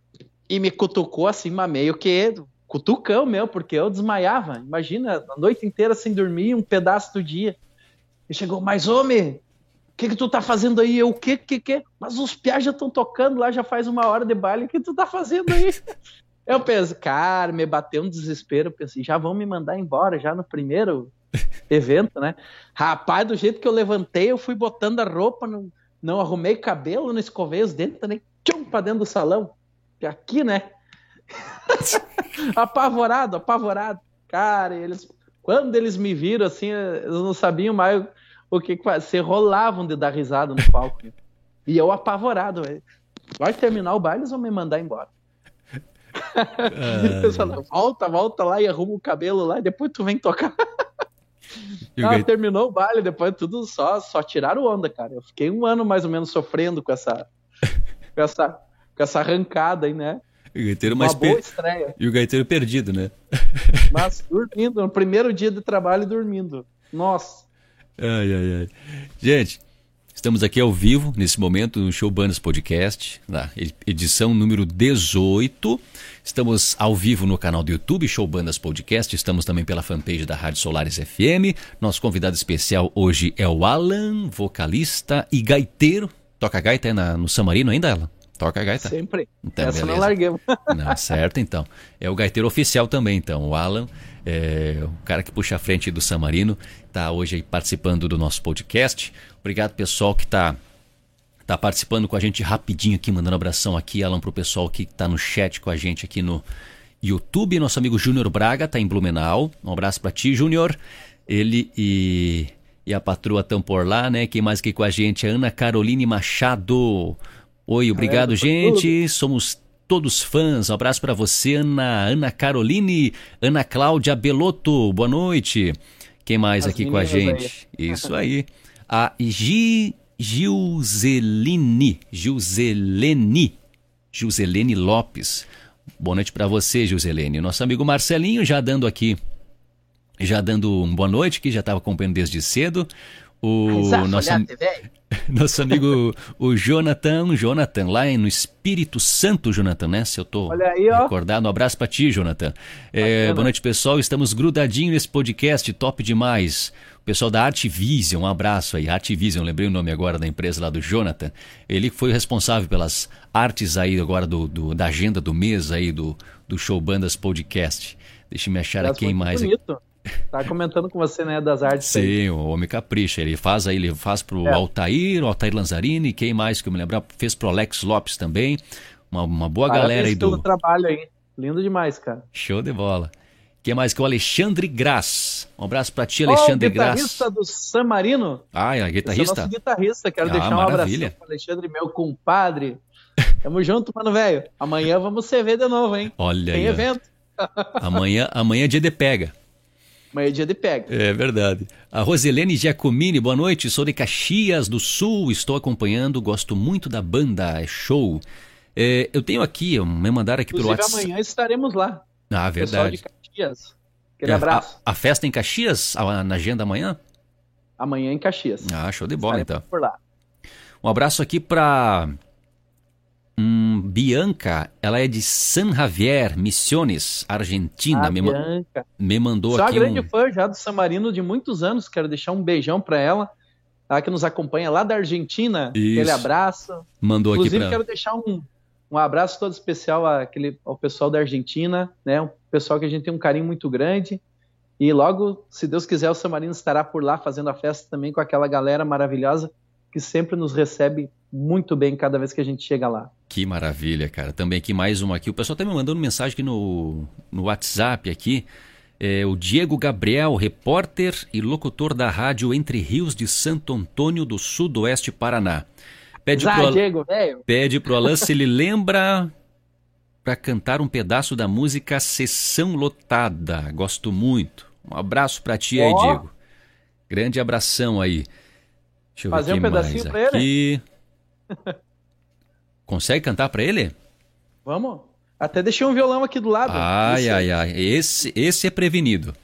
e me cutucou assim, mas meio que cutucão meu, porque eu desmaiava. Imagina, a noite inteira sem dormir, um pedaço do dia. E chegou, mas homem, que que tu tá fazendo aí? Eu, o que, que, que? Mas os piás já estão tocando lá, já faz uma hora de baile, o que tu tá fazendo aí? eu penso, cara, me bateu um desespero, eu pensei, já vão me mandar embora, já no primeiro evento, né? Rapaz, do jeito que eu levantei, eu fui botando a roupa, não, não arrumei cabelo, não escovei os dentes, nem tchum, pra dentro do salão. Aqui, né? apavorado, apavorado. Cara, eles, quando eles me viram assim, eles não sabiam mais o que fazer, rolavam de dar risada no palco. e eu apavorado, vai terminar o baile, eles vão me mandar embora. Ah, volta, volta lá e arruma o cabelo lá e depois tu vem tocar. Ah, terminou o baile, depois tudo só, só tiraram onda, cara. Eu fiquei um ano mais ou menos sofrendo com essa, com essa, com essa arrancada aí, né? O gaiteiro mais per... E o gaiteiro perdido, né? Mas dormindo, no primeiro dia de trabalho dormindo. Nossa. Ai, ai, ai. Gente, estamos aqui ao vivo, nesse momento, no Show Bandas Podcast, na edição número 18. Estamos ao vivo no canal do YouTube, Show Bandas Podcast. Estamos também pela fanpage da Rádio Solares FM. Nosso convidado especial hoje é o Alan, vocalista e gaiteiro. Toca gaita é na, no Samarino ainda, Alan? Toca a gaita? Sempre. Então, Essa beleza. não larguemos. Não, certo, então. É o gaiteiro oficial também, então. O Alan, é, o cara que puxa a frente do Samarino, está hoje aí participando do nosso podcast. Obrigado, pessoal, que está tá participando com a gente rapidinho aqui, mandando abração aqui, Alan, pro pessoal que está no chat com a gente aqui no YouTube. Nosso amigo Júnior Braga está em Blumenau. Um abraço para ti, Júnior. Ele e, e a patroa estão por lá, né? Quem mais aqui com a gente? Ana Caroline Machado. Oi, obrigado, é, gente. Somos todos fãs. Um abraço para você, Ana, Ana Caroline, Ana Cláudia Belotto. Boa noite. Quem mais As aqui com a gente? Aí. Isso aí. A Gi, Gilzeline, Gilzelene, Gilzelene Lopes. Boa noite para você, Gilzelene. Nosso amigo Marcelinho já dando aqui, já dando um boa noite, que já estava acompanhando desde cedo. O nosso, nosso amigo, o Jonathan, Jonathan, lá no Espírito Santo, Jonathan, né? Se eu tô aí, recordado. Um abraço pra ti, Jonathan. É, boa noite, pessoal. Estamos grudadinhos nesse podcast, top demais. O pessoal da Artvision, um abraço aí. Artvision, lembrei o nome agora da empresa lá do Jonathan. Ele foi responsável pelas artes aí agora do, do da agenda do mês aí do, do Show Bandas Podcast. Deixa eu me achar aqui quem mais. Bonito. Tá comentando com você, né, das artes. Sim, aí. o homem capricha. Ele faz aí, ele faz pro é. Altair, o Altair Lanzarini, quem mais que eu me lembrar, fez pro Alex Lopes também. Uma, uma boa Parabéns galera aí do. pelo trabalho aí. Lindo demais, cara. Show de bola. Quem mais que o Alexandre Grass. Um abraço pra ti, Alexandre oh, guitarrista do San Marino. Ah, é guitarrista? Esse é nosso guitarrista. Quero ah, deixar um maravilha. abraço pro Alexandre, meu compadre. Tamo junto, mano, velho. Amanhã vamos se ver de novo, hein? Olha Tem aí. evento. amanhã, amanhã é dia de pega. Amanhã é dia de pega. É verdade. A Roselene Giacomini, boa noite. Sou de Caxias do Sul, estou acompanhando, gosto muito da banda, é show. É, eu tenho aqui, me mandaram aqui Inclusive, pelo WhatsApp. amanhã estaremos lá. Ah, verdade. Pessoal de Caxias. Aquele é, abraço. A, a, festa em Caxias, a, na agenda amanhã? Amanhã em Caxias. Ah, show de bola estaremos então. Por lá. Um abraço aqui para Hum, Bianca, ela é de San Javier, Missiones, Argentina. Ah, me, Bianca. me mandou Sou aqui. Sou grande um... fã já do San Marino de muitos anos. Quero deixar um beijão para ela, ela que nos acompanha lá da Argentina. Isso. Aquele abraço. Mandou Inclusive, aqui pra... quero deixar um, um abraço todo especial àquele, ao pessoal da Argentina, né? Um pessoal que a gente tem um carinho muito grande. E logo, se Deus quiser, o San Marino estará por lá fazendo a festa também com aquela galera maravilhosa que sempre nos recebe muito bem cada vez que a gente chega lá. Que maravilha, cara. Também aqui mais uma aqui. O pessoal está me mandando mensagem aqui no, no WhatsApp aqui. É, o Diego Gabriel, repórter e locutor da rádio Entre Rios de Santo Antônio do Sudoeste Paraná. Pede Zá, pro, Diego, velho. Pede pro Alan se ele lembra para cantar um pedaço da música Sessão Lotada. Gosto muito. Um abraço para ti aí, Diego. Grande abração aí. Deixa eu Fazer ver um pedacinho mais pra aqui. Consegue cantar para ele? Vamos? Até deixei um violão aqui do lado. Ai, Esse- ai, ai. Esse, esse é prevenido.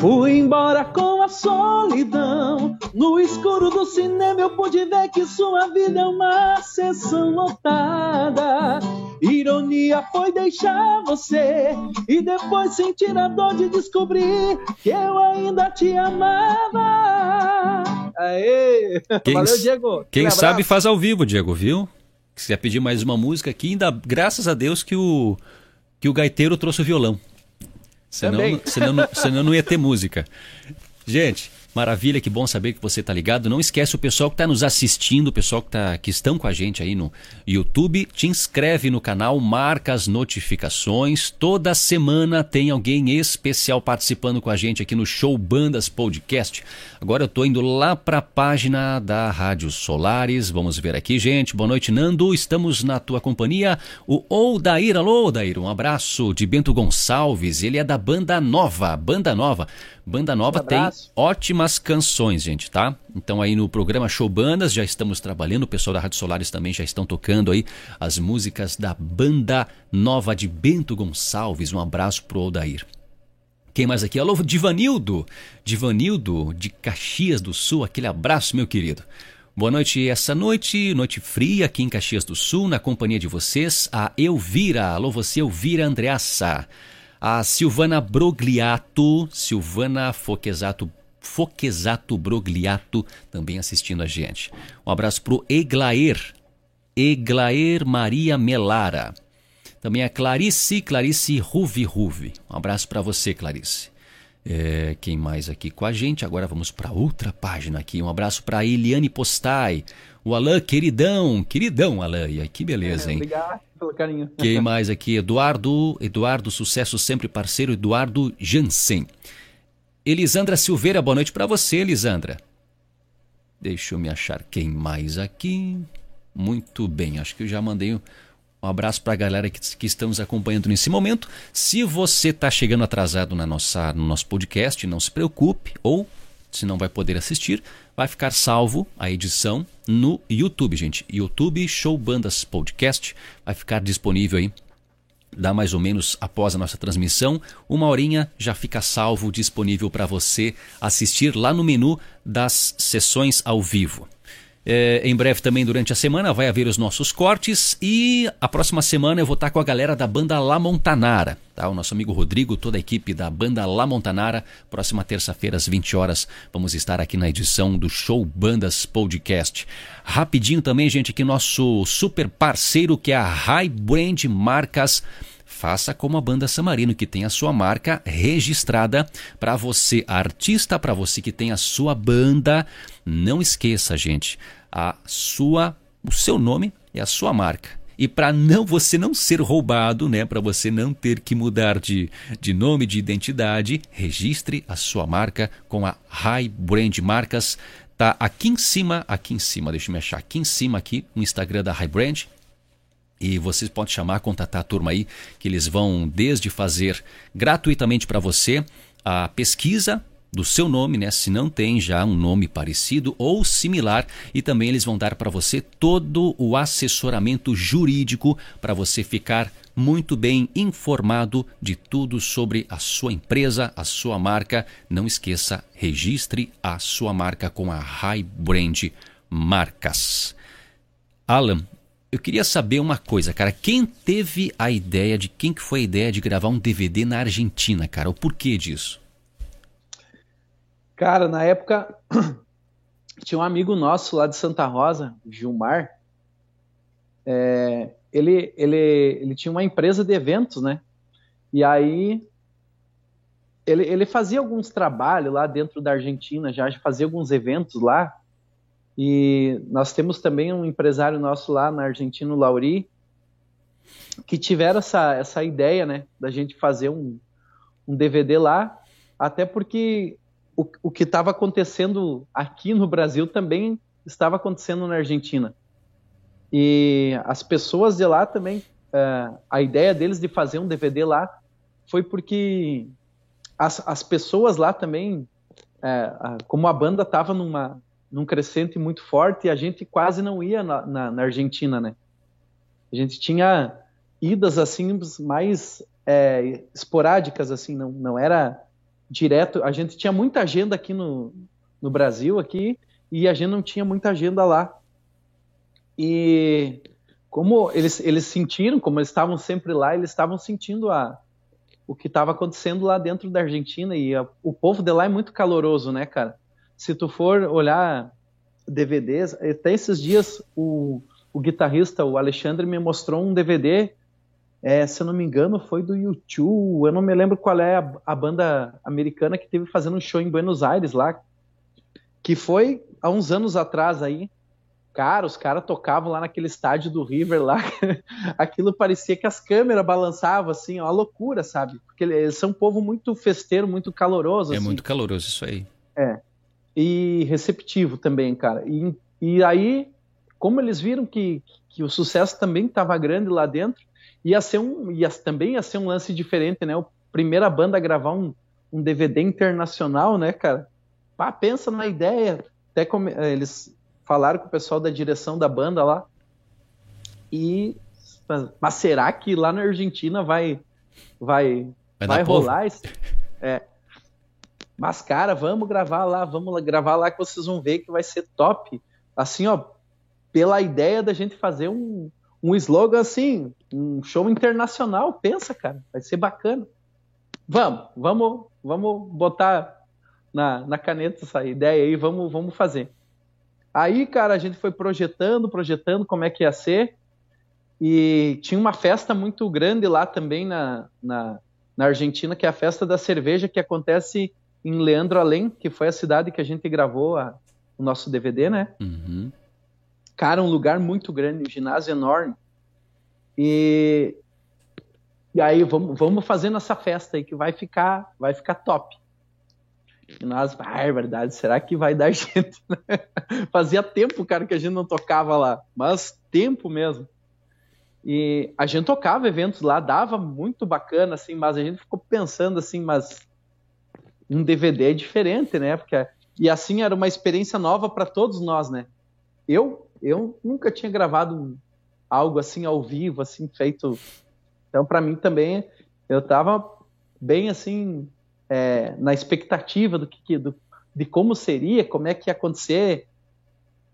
Fui embora com a solidão. No escuro do cinema eu pude ver que sua vida é uma sessão lotada. Ironia foi deixar você e depois sentir a dor de descobrir que eu ainda te amava. Aê! Quem Valeu, Diego. Quem sabe faz ao vivo, Diego, viu? Se quiser pedir mais uma música aqui, ainda graças a Deus que o, que o gaiteiro trouxe o violão. Senão, Também. senão, não- senão não ia ter música. Gente, maravilha, que bom saber que você tá ligado. Não esquece o pessoal que tá nos assistindo, o pessoal que, tá, que estão com a gente aí no YouTube, te inscreve no canal, marca as notificações. Toda semana tem alguém especial participando com a gente aqui no Show Bandas Podcast. Agora eu tô indo lá para a página da Rádio Solares. Vamos ver aqui, gente. Boa noite, Nando. Estamos na tua companhia. O Odair, alô, Odair. Um abraço de Bento Gonçalves. Ele é da Banda Nova. Banda Nova. Banda Nova Um tem ótimas canções, gente, tá? Então aí no programa Show Bandas já estamos trabalhando, o pessoal da Rádio Solares também já estão tocando aí as músicas da Banda Nova de Bento Gonçalves. Um abraço pro Odair. Quem mais aqui? Alô, Divanildo. Divanildo de Caxias do Sul. Aquele abraço, meu querido. Boa noite essa noite, noite fria aqui em Caxias do Sul, na companhia de vocês, a Elvira. Alô, você, Elvira Andreassa. A Silvana Brogliato, Silvana Foquesato, Foquesato Brogliato, também assistindo a gente. Um abraço pro Eglaer, Eglaer Maria Melara. Também a Clarice, Clarice Ruvi Ruvi. Um abraço para você, Clarice. É, quem mais aqui com a gente? Agora vamos para outra página aqui. Um abraço para Eliane Postai. O Alain, queridão, queridão, Alain. E aí, que beleza, hein? Obrigado pelo carinho. Quem mais aqui? Eduardo, Eduardo, sucesso sempre parceiro, Eduardo Jansen. Elisandra Silveira, boa noite para você, Elisandra. Deixa eu me achar quem mais aqui. Muito bem, acho que eu já mandei um abraço para a galera que, que estamos acompanhando nesse momento. Se você está chegando atrasado na nossa, no nosso podcast, não se preocupe, ou se não vai poder assistir, vai ficar salvo a edição no YouTube, gente. YouTube Show Bandas Podcast vai ficar disponível aí dá mais ou menos após a nossa transmissão, uma horinha já fica salvo disponível para você assistir lá no menu das sessões ao vivo. É, em breve também durante a semana vai haver os nossos cortes e a próxima semana eu vou estar com a galera da banda La Montanara, tá? O nosso amigo Rodrigo, toda a equipe da banda La Montanara. Próxima terça-feira às 20 horas vamos estar aqui na edição do Show Bandas Podcast. Rapidinho também, gente, aqui nosso super parceiro que é a High Brand Marcas Faça como a banda Samarino, que tem a sua marca registrada para você, artista, para você que tem a sua banda. Não esqueça, gente, a sua, o seu nome é a sua marca. E para não você não ser roubado, né, para você não ter que mudar de, de nome, de identidade, registre a sua marca com a High Brand Marcas. Tá aqui em cima, aqui em cima, deixa eu me achar, aqui em cima aqui, o Instagram da High Brand. E vocês podem chamar, contatar a turma aí, que eles vão desde fazer gratuitamente para você a pesquisa do seu nome, né? Se não tem já um nome parecido ou similar, e também eles vão dar para você todo o assessoramento jurídico para você ficar muito bem informado de tudo sobre a sua empresa, a sua marca. Não esqueça, registre a sua marca com a High Brand Marcas. Alan, eu queria saber uma coisa, cara. Quem teve a ideia de quem que foi a ideia de gravar um DVD na Argentina, cara? O porquê disso? Cara, na época tinha um amigo nosso lá de Santa Rosa, Gilmar. É, ele, ele, ele tinha uma empresa de eventos, né? E aí ele, ele fazia alguns trabalhos lá dentro da Argentina, já fazia alguns eventos lá. E nós temos também um empresário nosso lá na Argentina, o Lauri, que tiveram essa, essa ideia, né, da gente fazer um, um DVD lá, até porque o, o que estava acontecendo aqui no Brasil também estava acontecendo na Argentina. E as pessoas de lá também, uh, a ideia deles de fazer um DVD lá foi porque as, as pessoas lá também, uh, como a banda estava numa num crescente muito forte, a gente quase não ia na, na, na Argentina, né? A gente tinha idas assim mais é, esporádicas, assim, não, não era direto. A gente tinha muita agenda aqui no, no Brasil, aqui, e a gente não tinha muita agenda lá. E como eles, eles sentiram, como eles estavam sempre lá, eles estavam sentindo a, o que estava acontecendo lá dentro da Argentina. E a, o povo de lá é muito caloroso, né, cara? Se tu for olhar DVDs, até esses dias o, o guitarrista, o Alexandre, me mostrou um DVD, é, se eu não me engano, foi do YouTube, eu não me lembro qual é a, a banda americana que teve fazendo um show em Buenos Aires lá, que foi há uns anos atrás aí, Cara, os caras tocavam lá naquele estádio do River lá, aquilo parecia que as câmeras balançavam, assim, ó, uma loucura, sabe? Porque eles são um povo muito festeiro, muito caloroso. É assim. muito caloroso isso aí. É. E receptivo também, cara. E, e aí, como eles viram que, que o sucesso também estava grande lá dentro, ia ser um, ia, também ia ser um lance diferente, né? A primeira banda a gravar um, um DVD internacional, né, cara? Pá, pensa na ideia. Até como, eles falaram com o pessoal da direção da banda lá. E mas será que lá na Argentina vai vai vai, vai rolar isso? É. Mas cara, vamos gravar lá, vamos gravar lá que vocês vão ver que vai ser top. Assim, ó, pela ideia da gente fazer um um slogan assim, um show internacional, pensa, cara, vai ser bacana. Vamos, vamos, vamos botar na, na caneta essa ideia aí, vamos, vamos fazer. Aí, cara, a gente foi projetando, projetando como é que ia ser. E tinha uma festa muito grande lá também na, na, na Argentina, que é a festa da cerveja, que acontece em Leandro Além, que foi a cidade que a gente gravou a, o nosso DVD, né? Uhum. Cara, um lugar muito grande, um ginásio enorme. E, e aí vamos, vamos fazendo essa festa aí que vai ficar, vai ficar top. E nós, verdade, será que vai dar gente? Né? Fazia tempo, cara, que a gente não tocava lá, mas tempo mesmo. E a gente tocava eventos lá, dava muito bacana, assim, mas a gente ficou pensando assim, mas um DVD é diferente, né? Porque e assim era uma experiência nova para todos nós, né? Eu eu nunca tinha gravado algo assim ao vivo, assim feito. Então para mim também eu tava bem assim é, na expectativa do que do, de como seria, como é que ia acontecer.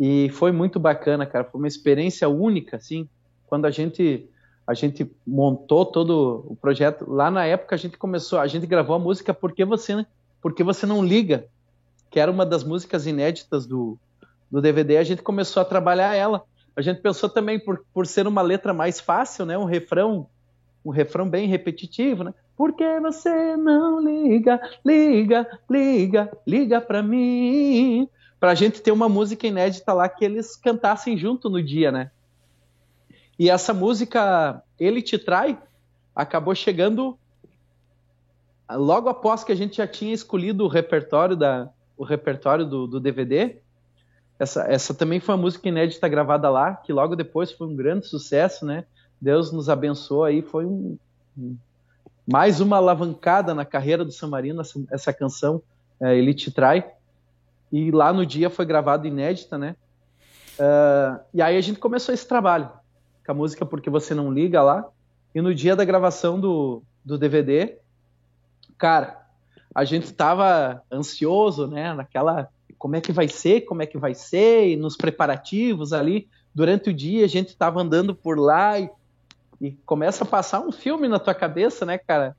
E foi muito bacana, cara. Foi uma experiência única, assim. Quando a gente a gente montou todo o projeto lá na época a gente começou, a gente gravou a música porque você, porque você não liga, que era uma das músicas inéditas do, do DVD. A gente começou a trabalhar ela. A gente pensou também por, por ser uma letra mais fácil, né? Um refrão, um refrão bem repetitivo, né? Por que você não liga, liga, liga, liga pra mim? Pra gente ter uma música inédita lá que eles cantassem junto no dia, né? E essa música, Ele Te Trai, acabou chegando logo após que a gente já tinha escolhido o repertório, da, o repertório do, do DVD. Essa, essa também foi uma música inédita gravada lá, que logo depois foi um grande sucesso, né? Deus nos abençoou aí, foi um, um mais uma alavancada na carreira do Samarino, essa, essa canção, é, Ele Te Trai. E lá no dia foi gravado inédita, né? Uh, e aí a gente começou esse trabalho com a música Porque Você Não Liga lá. E no dia da gravação do, do DVD, cara, a gente tava ansioso, né? Naquela. Como é que vai ser? Como é que vai ser? E nos preparativos ali. Durante o dia a gente tava andando por lá e e começa a passar um filme na tua cabeça, né, cara?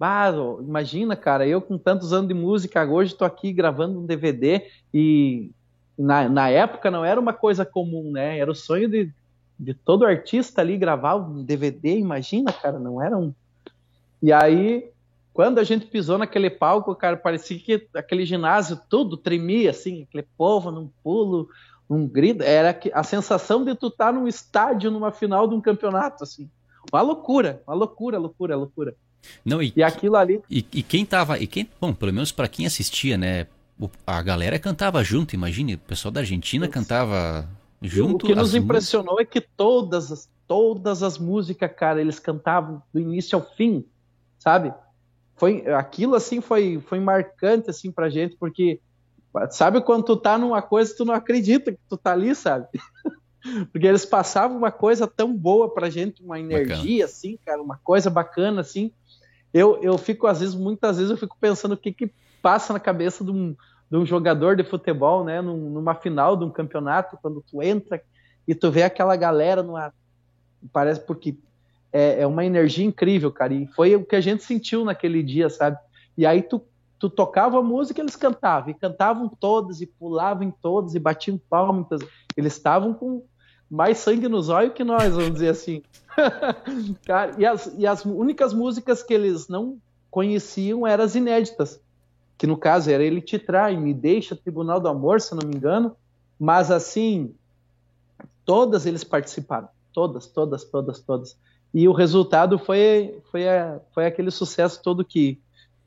Ah, imagina, cara, eu com tantos anos de música, hoje estou aqui gravando um DVD e na, na época não era uma coisa comum, né? Era o sonho de, de todo artista ali gravar um DVD, imagina, cara, não era um. E aí, quando a gente pisou naquele palco, cara, parecia que aquele ginásio tudo tremia, assim, aquele povo num pulo, um grito, era a sensação de tu estar tá num estádio numa final de um campeonato, assim. Uma loucura, uma loucura, loucura, loucura. Não, e, e aquilo ali. E, e quem tava. E quem, bom, pelo menos para quem assistia, né? A galera cantava junto, imagine, o pessoal da Argentina Isso. cantava Junto o que nos impressionou é que todas as, todas as músicas, cara, eles cantavam do início ao fim, sabe? Foi aquilo assim foi foi marcante assim pra gente, porque sabe quando tu tá numa coisa tu não acredita que tu tá ali, sabe? porque eles passavam uma coisa tão boa pra gente, uma energia bacana. assim, cara, uma coisa bacana assim. Eu, eu fico às vezes, muitas vezes eu fico pensando o que que passa na cabeça de um, de um jogador de futebol, né, numa final de um campeonato, quando tu entra e tu vê aquela galera numa parece porque é, é, uma energia incrível, cara. E foi o que a gente sentiu naquele dia, sabe? E aí tu, tu tocava a música, eles cantavam, e cantavam todas, e pulavam em todas, e batiam palmas. Eles estavam com mais sangue nos olhos que nós, vamos dizer assim. cara, e as, e as únicas músicas que eles não conheciam eram as inéditas. Que no caso era Ele Te Trai, Me Deixa, Tribunal do Amor, se não me engano. Mas assim, todas eles participaram todas, todas, todas, todas. E o resultado foi, foi, foi aquele sucesso todo que,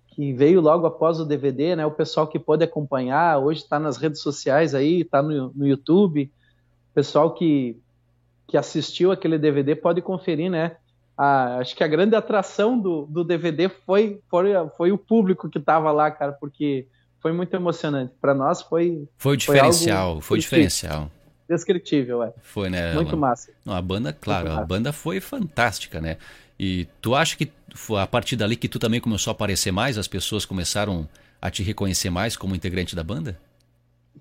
que veio logo após o DVD, né? O pessoal que pode acompanhar, hoje está nas redes sociais aí, está no, no YouTube. O pessoal que, que assistiu aquele DVD pode conferir, né? A, acho que a grande atração do, do DVD foi, foi, foi o público que estava lá, cara, porque foi muito emocionante. Para nós foi. Foi diferencial, foi, foi diferencial descritível, é. Foi, né? Muito massa. Não, a banda, claro, a banda foi fantástica, né? E tu acha que foi a partir dali que tu também começou a aparecer mais, as pessoas começaram a te reconhecer mais como integrante da banda?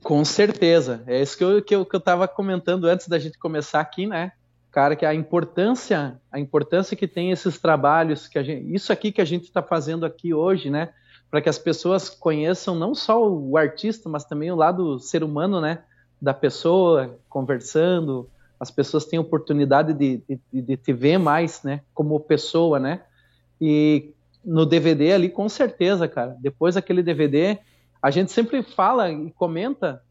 Com certeza. É isso que eu, que eu, que eu tava comentando antes da gente começar aqui, né? Cara, que a importância, a importância que tem esses trabalhos, que a gente, isso aqui que a gente está fazendo aqui hoje, né? Para que as pessoas conheçam não só o artista, mas também o lado ser humano, né? Da pessoa conversando, as pessoas têm oportunidade de, de, de, te ver mais, né, como pessoa, né? E no DVD ali, com certeza, cara. Depois daquele DVD, a gente sempre fala e comenta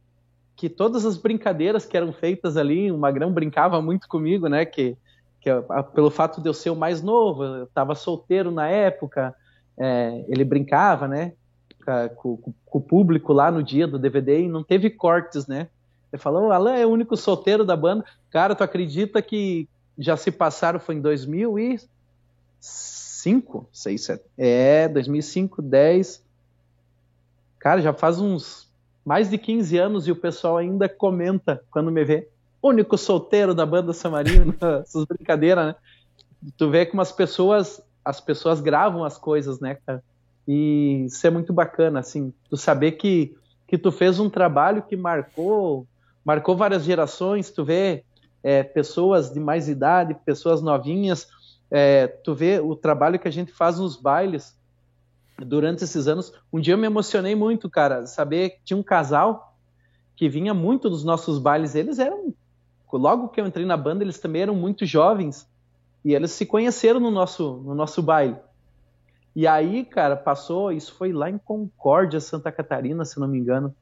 que todas as brincadeiras que eram feitas ali, o Magrão brincava muito comigo, né? Que, que pelo fato de eu ser o mais novo, eu estava solteiro na época, é, ele brincava, né? Com, com, com, o público lá no dia do DVD e não teve cortes, né? Ele falou, o Alan é o único solteiro da banda. Cara, tu acredita que já se passaram, foi em 2005, 6, 7. É, 2005, 10. Cara, já faz uns mais de 15 anos e o pessoal ainda comenta quando me vê. Único solteiro da banda Samarino, essas brincadeiras, né? Tu vê como as pessoas, as pessoas gravam as coisas, né, cara? E isso é muito bacana, assim, tu saber que, que tu fez um trabalho que marcou marcou várias gerações, tu vê é, pessoas de mais idade, pessoas novinhas, é, tu vê o trabalho que a gente faz nos bailes durante esses anos. Um dia eu me emocionei muito, cara, saber que tinha um casal que vinha muito dos nossos bailes, eles eram, logo que eu entrei na banda, eles também eram muito jovens, e eles se conheceram no nosso, no nosso baile. E aí, cara, passou, isso foi lá em Concórdia, Santa Catarina, se não me engano.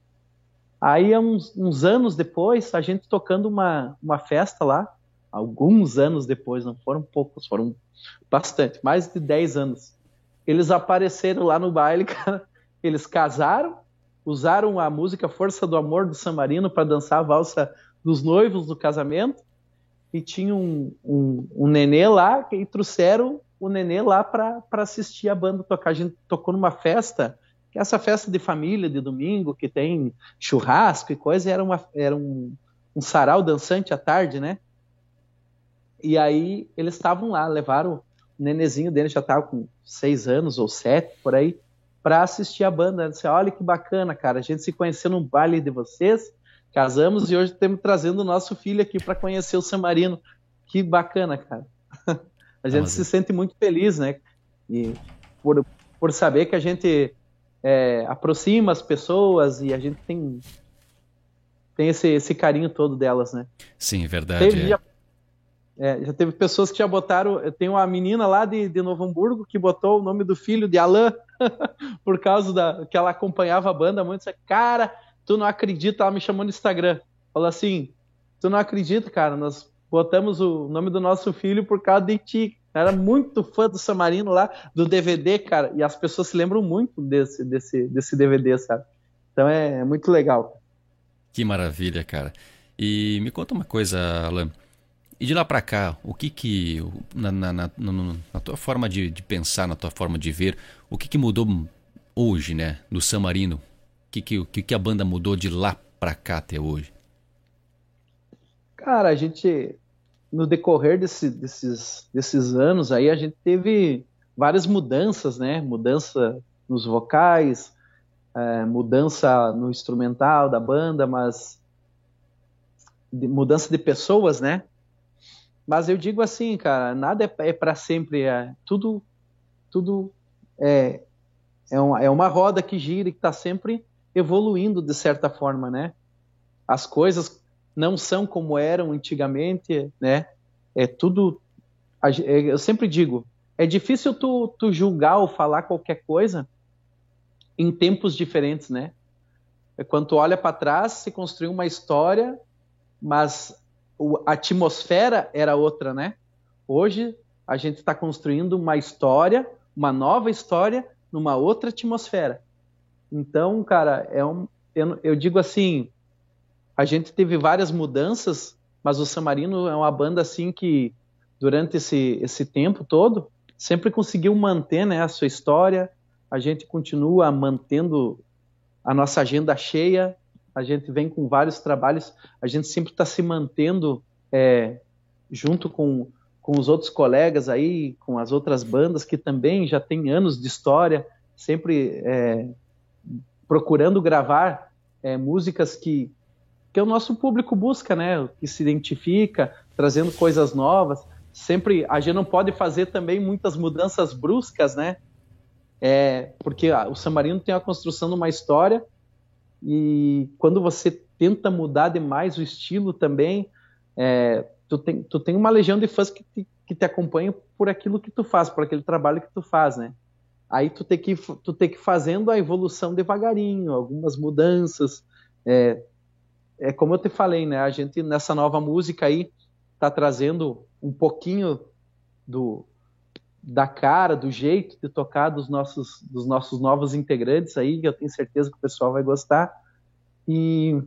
Aí, uns, uns anos depois, a gente tocando uma, uma festa lá, alguns anos depois, não foram poucos, foram bastante, mais de 10 anos. Eles apareceram lá no baile. Eles casaram, usaram a música Força do Amor do San Marino para dançar a valsa dos noivos do casamento. E tinha um, um, um nenê lá e trouxeram o nenê lá para assistir a banda tocar. A gente tocou numa festa essa festa de família de domingo, que tem churrasco e coisa, era, uma, era um, um sarau dançante à tarde, né? E aí eles estavam lá, levaram o nenezinho dele, já estava com seis anos ou sete, por aí, para assistir a banda. Disse, Olha que bacana, cara, a gente se conheceu num baile de vocês, casamos e hoje estamos trazendo o nosso filho aqui para conhecer o San Marino. Que bacana, cara. a gente se sente muito feliz, né? E por, por saber que a gente é, aproxima as pessoas e a gente tem tem esse, esse carinho todo delas, né? Sim, é verdade. Teve, é. Já, é, já teve pessoas que já botaram. Tem uma menina lá de, de Novo Hamburgo que botou o nome do filho de Alain por causa da que ela acompanhava a banda muito. Disse, cara, tu não acredita? Ela me chamou no Instagram. Falou assim: tu não acredita, cara? Nós botamos o nome do nosso filho por causa de ti. Era muito fã do Samarino lá, do DVD, cara. E as pessoas se lembram muito desse, desse, desse DVD, sabe? Então é, é muito legal. Que maravilha, cara. E me conta uma coisa, Alan. E de lá para cá, o que que, na, na, na, na tua forma de, de, pensar, na tua forma de ver, o que que mudou hoje, né, no San Marino? O que que, o que que a banda mudou de lá para cá até hoje? Cara, a gente, no decorrer desse, desses, desses anos aí, a gente teve várias mudanças, né? Mudança nos vocais, é, mudança no instrumental da banda, mas de, mudança de pessoas, né? Mas eu digo assim, cara, nada é, é para sempre, é, tudo, tudo é, é, uma, é uma roda que gira e que está sempre evoluindo de certa forma, né? As coisas não são como eram antigamente, né? É tudo. É, eu sempre digo, é difícil tu, tu julgar ou falar qualquer coisa em tempos diferentes, né? É quando tu olha para trás, se construiu uma história, mas a atmosfera era outra, né? Hoje a gente está construindo uma história, uma nova história, numa outra atmosfera. Então, cara, é um, eu, eu digo assim, a gente teve várias mudanças, mas o Samarino é uma banda assim que durante esse, esse tempo todo sempre conseguiu manter né, a sua história, a gente continua mantendo a nossa agenda cheia, a gente vem com vários trabalhos, a gente sempre está se mantendo é, junto com, com os outros colegas aí, com as outras bandas que também já têm anos de história, sempre é, procurando gravar é, músicas que, que o nosso público busca, né? Que se identifica, trazendo coisas novas. Sempre a gente não pode fazer também muitas mudanças bruscas, né? É, porque o San Marino tem a construção de uma história e quando você tenta mudar demais o estilo também, é, tu, tem, tu tem uma legião de fãs que te, que te acompanham por aquilo que tu faz, por aquele trabalho que tu faz, né? Aí tu tem que tu tem que fazendo a evolução devagarinho, algumas mudanças. É, é como eu te falei, né? A gente nessa nova música aí tá trazendo um pouquinho do da cara, do jeito de tocar dos nossos, dos nossos novos integrantes aí, eu tenho certeza que o pessoal vai gostar. E,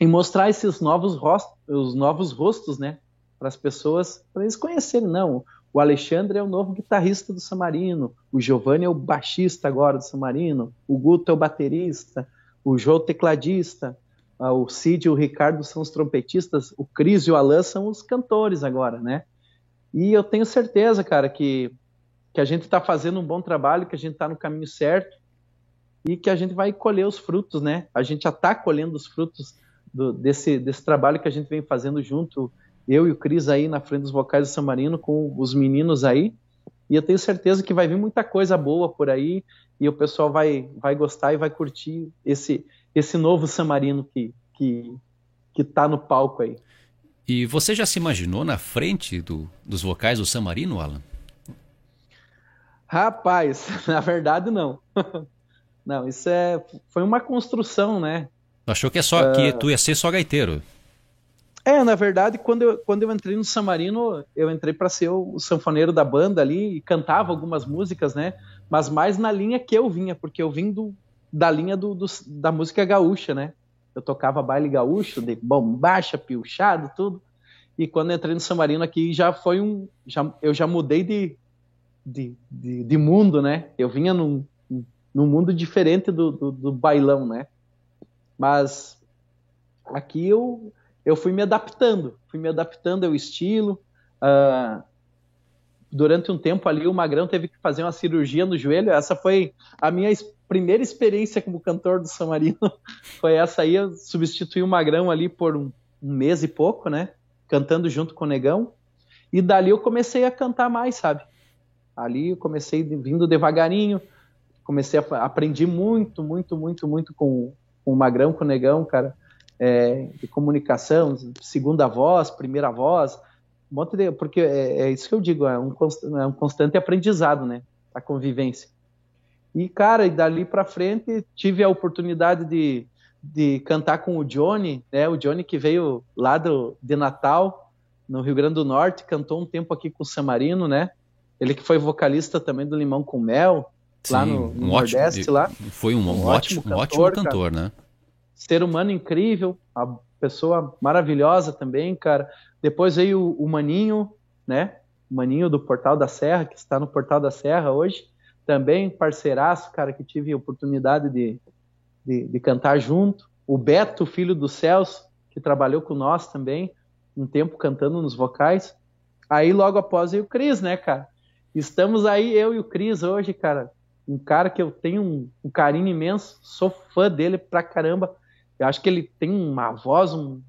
e mostrar esses novos rostos, os novos rostos, né, para as pessoas, para eles conhecerem. Não, o Alexandre é o novo guitarrista do Samarino, o Giovanni é o baixista agora do Samarino, o Guto é o baterista, o João tecladista, ah, o Cid e o Ricardo são os trompetistas, o Cris e o Alan são os cantores agora, né? E eu tenho certeza, cara, que, que a gente está fazendo um bom trabalho, que a gente está no caminho certo e que a gente vai colher os frutos, né? A gente já está colhendo os frutos do, desse, desse trabalho que a gente vem fazendo junto, eu e o Cris aí na frente dos vocais do São Marino, com os meninos aí. E eu tenho certeza que vai vir muita coisa boa por aí e o pessoal vai, vai gostar e vai curtir esse, esse novo San Marino que, que, que tá no palco aí. E você já se imaginou na frente do, dos vocais do San Marino, Alan? Rapaz, na verdade não. não, isso é foi uma construção, né? Achou que é só uh... que tu ia ser só gaiteiro? É, na verdade, quando eu, quando eu entrei no San Marino, eu entrei para ser o, o sanfoneiro da banda ali e cantava algumas músicas, né? Mas mais na linha que eu vinha, porque eu vim do, da linha do, do, da música gaúcha, né? eu tocava baile gaúcho, de bombacha, piochado, tudo. E quando entrei no San Marino aqui, já foi um. Já, eu já mudei de, de, de, de mundo, né? Eu vinha num, num mundo diferente do, do, do, bailão, né? Mas aqui eu, eu fui me adaptando, fui me adaptando ao estilo. Uh, durante um tempo ali, o Magrão teve que fazer uma cirurgia no joelho. Essa foi a minha primeira experiência como cantor do San Marino foi essa aí. Eu substituí o Magrão ali por um, um, mês e pouco, né? Cantando junto com o Negão. E dali eu comecei a cantar mais, sabe? Ali eu comecei vindo devagarinho. Comecei a aprendi muito, muito, muito, muito com, com o Magrão, com o Negão, cara. É, de comunicação, segunda voz, primeira voz, um monte de, porque é, é, isso que eu digo, é um, é um constante aprendizado, né? A convivência. E, cara, e dali para frente tive a oportunidade de, de cantar com o Johnny, né? O Johnny que veio lá do, de Natal, no Rio Grande do Norte, cantou um tempo aqui com o Samarino, né? Ele que foi vocalista também do Limão com Mel, Sim, lá no, no um Nordeste ótimo, lá. Foi um, um ótimo, ótimo, cantor, um ótimo cantor né? ser humano incrível, a pessoa maravilhosa também, cara. Depois veio o Maninho, né? Maninho do Portal da Serra, que está no Portal da Serra hoje. Também parceiraço, cara, que tive a oportunidade de, de, de cantar junto. O Beto, filho do Celso, que trabalhou com nós também, um tempo cantando nos vocais. Aí logo após veio o Cris, né, cara? Estamos aí, eu e o Cris hoje, cara. Um cara que eu tenho um, um carinho imenso, sou fã dele pra caramba. Eu acho que ele tem uma voz, um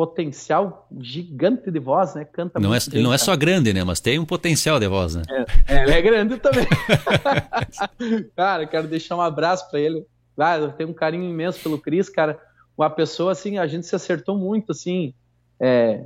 potencial gigante de voz, né? Canta não é, bem, Ele não é só grande, né? Mas tem um potencial de voz, né? É, é ele é grande também. cara, quero deixar um abraço para ele. Ah, eu tenho um carinho imenso pelo Cris, cara. Uma pessoa, assim, a gente se acertou muito, assim, é,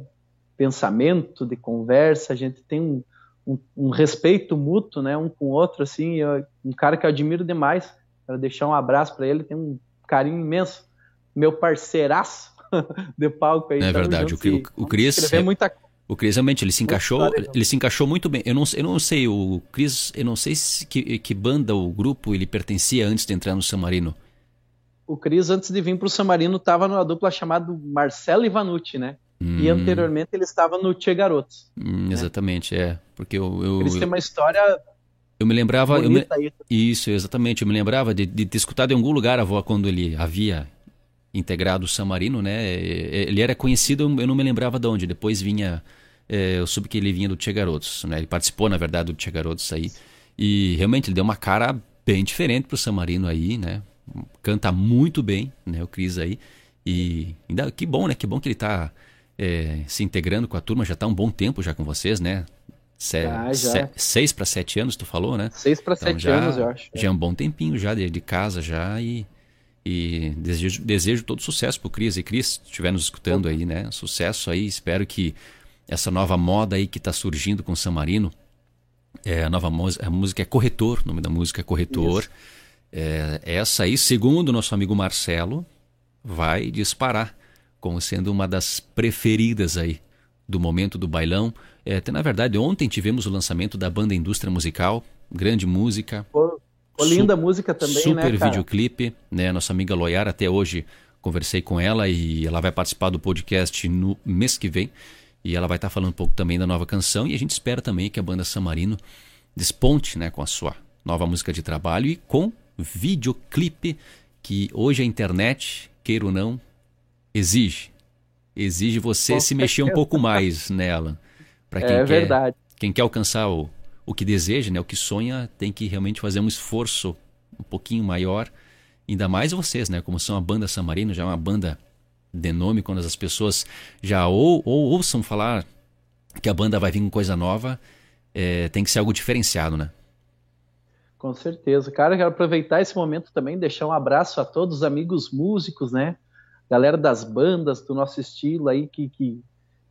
pensamento, de conversa, a gente tem um, um, um, respeito mútuo, né, um com o outro, assim, eu, um cara que eu admiro demais, quero deixar um abraço para ele, tem um carinho imenso, meu parceiraço de palco aí. É verdade, o, o, o Cris... É, muita... O Cris realmente ele se encaixou, ele se encaixou muito bem. Eu não, eu não sei, o Cris, eu não sei se, que, que banda o grupo ele pertencia antes de entrar no San Marino. O Cris, antes de vir para o San Marino, estava numa dupla chamada Marcelo Ivanucci, né? Hum. E anteriormente ele estava no Tchê Garotos. Hum, né? Exatamente, é. Porque eu, eu, Eles têm uma história. Eu me lembrava. Eu me, isso, exatamente. Eu me lembrava de, de ter escutado em algum lugar a avó quando ele havia integrado o San Marino, né? Ele era conhecido, eu não me lembrava de onde. Depois vinha. É, eu soube que ele vinha do Tchê Garotos, né? Ele participou, na verdade, do Tchê Garotos aí. E realmente ele deu uma cara bem diferente pro San Marino aí, né? Canta muito bem, né? O Cris aí. E ainda que bom, né? Que bom que ele tá é, se integrando com a turma, já está um bom tempo já com vocês, né? Se, ah, se, seis para sete anos, tu falou, né? Seis para então, sete já, anos, eu acho. Já é um bom tempinho já de, de casa já e, e desejo, desejo todo sucesso pro Cris. E Cris, se estiver nos escutando aí, né? Sucesso aí, espero que essa nova moda aí que está surgindo com o San Marino, é, a nova música, a música é Corretor, o nome da música é Corretor. É, essa aí, segundo o nosso amigo Marcelo, vai disparar como sendo uma das preferidas aí do momento do bailão. É, até, na verdade, ontem tivemos o lançamento da banda Indústria Musical, grande música. Pô, pô linda música também, super né, videoclipe, né? Nossa amiga Loyara, até hoje conversei com ela e ela vai participar do podcast no mês que vem. E ela vai estar falando um pouco também da nova canção e a gente espera também que a banda Samarino desponte né, com a sua nova música de trabalho e com videoclipe que hoje a internet, queira ou não, exige. Exige você Com se mexer um pouco mais nela. Para quem é quer, verdade. Quem quer alcançar o, o que deseja, né, o que sonha, tem que realmente fazer um esforço um pouquinho maior. Ainda mais vocês, né? Como são a banda San Marino, já é uma banda de nome, quando as pessoas já ou, ou ouçam falar que a banda vai vir com coisa nova, é, tem que ser algo diferenciado, né? Com certeza. Cara, quero aproveitar esse momento também, deixar um abraço a todos os amigos músicos, né? galera das bandas do nosso estilo aí que que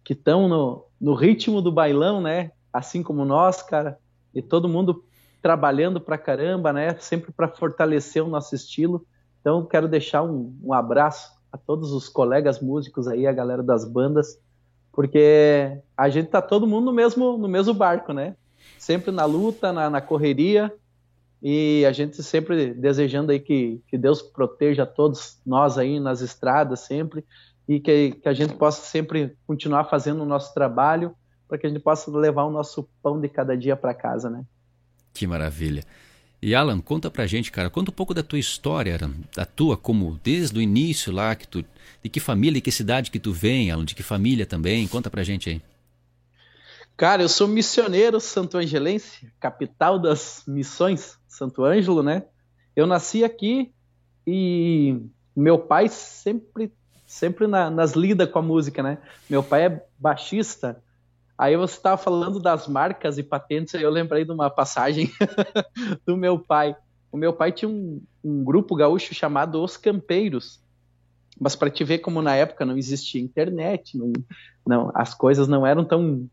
que estão no, no ritmo do bailão, né? Assim como nós, cara, e todo mundo trabalhando pra caramba, né? Sempre para fortalecer o nosso estilo. Então, quero deixar um, um abraço a todos os colegas músicos aí, a galera das bandas, porque a gente tá todo mundo no mesmo, no mesmo barco, né? Sempre na luta, na, na correria, e a gente sempre desejando aí que, que Deus proteja todos nós aí nas estradas sempre e que, que a gente possa sempre continuar fazendo o nosso trabalho para que a gente possa levar o nosso pão de cada dia para casa, né? Que maravilha. E Alan, conta pra gente, cara, conta um pouco da tua história, da tua como desde o início lá que tu, de que família, e que cidade que tu vem, Alan, de que família também, conta pra gente aí. Cara, eu sou missioneiro santo-angelense, capital das missões, Santo Ângelo, né? Eu nasci aqui e meu pai sempre, sempre na, nas lidas com a música, né? Meu pai é baixista. Aí você estava falando das marcas e patentes, eu lembrei de uma passagem do meu pai. O meu pai tinha um, um grupo gaúcho chamado Os Campeiros. Mas para te ver como na época não existia internet, não, não, as coisas não eram tão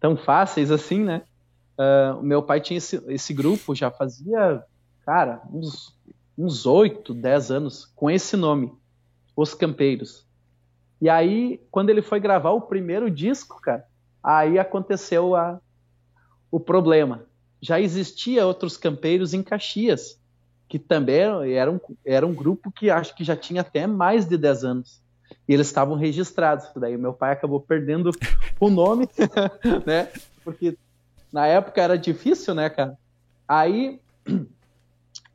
tão fáceis assim, né? Uh, meu pai tinha esse, esse grupo já fazia, cara, uns, uns 8, 10 anos com esse nome, Os Campeiros. E aí, quando ele foi gravar o primeiro disco, cara, aí aconteceu a, o problema. Já existia outros campeiros em Caxias. que também era um, era um grupo que acho que já tinha até mais de 10 anos. E eles estavam registrados. Daí meu pai acabou perdendo o nome, né? Porque na época era difícil, né, cara? Aí,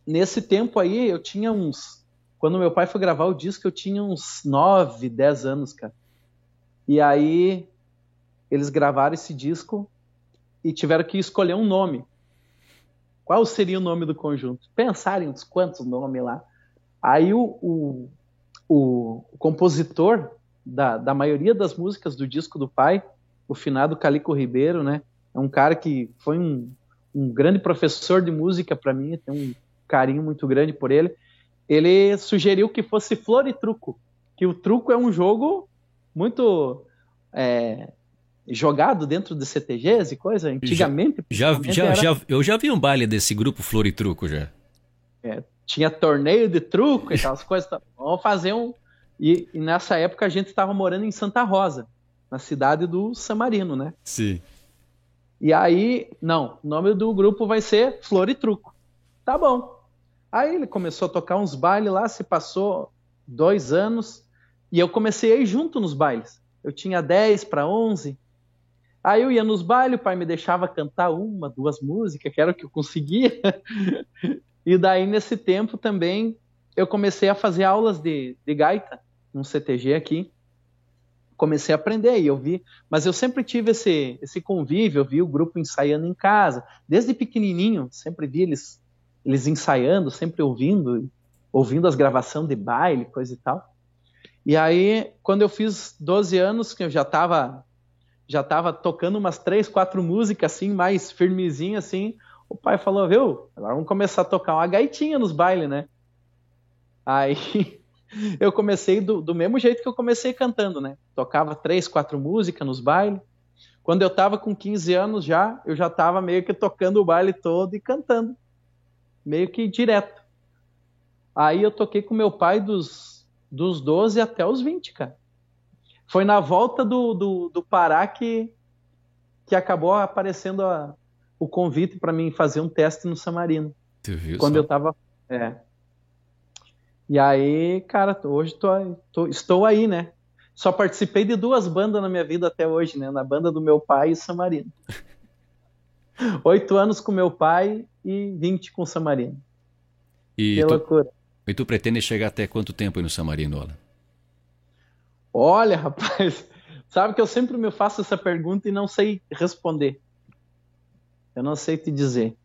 nesse tempo aí, eu tinha uns. Quando meu pai foi gravar o disco, eu tinha uns 9, 10 anos, cara. E aí, eles gravaram esse disco e tiveram que escolher um nome. Qual seria o nome do conjunto? Pensarem uns quantos nomes lá. Aí o, o, o, compositor da, da, maioria das músicas do disco do pai, o finado Calico Ribeiro, né? É um cara que foi um, um grande professor de música para mim, tem um carinho muito grande por ele. Ele sugeriu que fosse Flor e Truco, que o truco é um jogo muito é, jogado dentro de CTGs e coisa. Antigamente. Já, já, era... já, eu já vi um baile desse grupo Flor e Truco já. É, tinha torneio de truco e aquelas coisas. Vamos fazer um. E, e nessa época a gente estava morando em Santa Rosa, na cidade do San Marino, né? Sim. E aí, não, o nome do grupo vai ser Flor e Truco. Tá bom. Aí ele começou a tocar uns bailes lá, se passou dois anos, e eu comecei a ir junto nos bailes. Eu tinha 10 para 11, Aí eu ia nos bailes, o pai me deixava cantar uma, duas músicas, que era o que eu conseguia. e daí, nesse tempo também, eu comecei a fazer aulas de, de gaita, num CTG aqui. Comecei a aprender e eu vi, mas eu sempre tive esse, esse convívio, eu vi o grupo ensaiando em casa, desde pequenininho, sempre vi eles, eles ensaiando, sempre ouvindo, ouvindo as gravações de baile, coisa e tal. E aí, quando eu fiz 12 anos, que eu já estava já estava tocando umas três, quatro músicas assim, mais firmezinho assim. O pai falou, viu, agora vamos começar a tocar uma gaitinha nos bailes, né? Aí eu comecei do, do mesmo jeito que eu comecei cantando, né? Tocava três, quatro músicas nos bailes. Quando eu tava com 15 anos já, eu já tava meio que tocando o baile todo e cantando. Meio que direto. Aí eu toquei com meu pai dos, dos 12 até os 20, cara. Foi na volta do, do, do Pará que, que acabou aparecendo a, o convite para mim fazer um teste no Samarino. Tu viu quando só? eu tava. É. E aí, cara, hoje tô, tô, estou aí, né? Só participei de duas bandas na minha vida até hoje, né? Na banda do meu pai e Samarino. Oito anos com meu pai e vinte com o Samarino. E que tu, loucura. E tu pretende chegar até quanto tempo aí no Samarino, Alan? Olha, rapaz, sabe que eu sempre me faço essa pergunta e não sei responder. Eu não sei te dizer.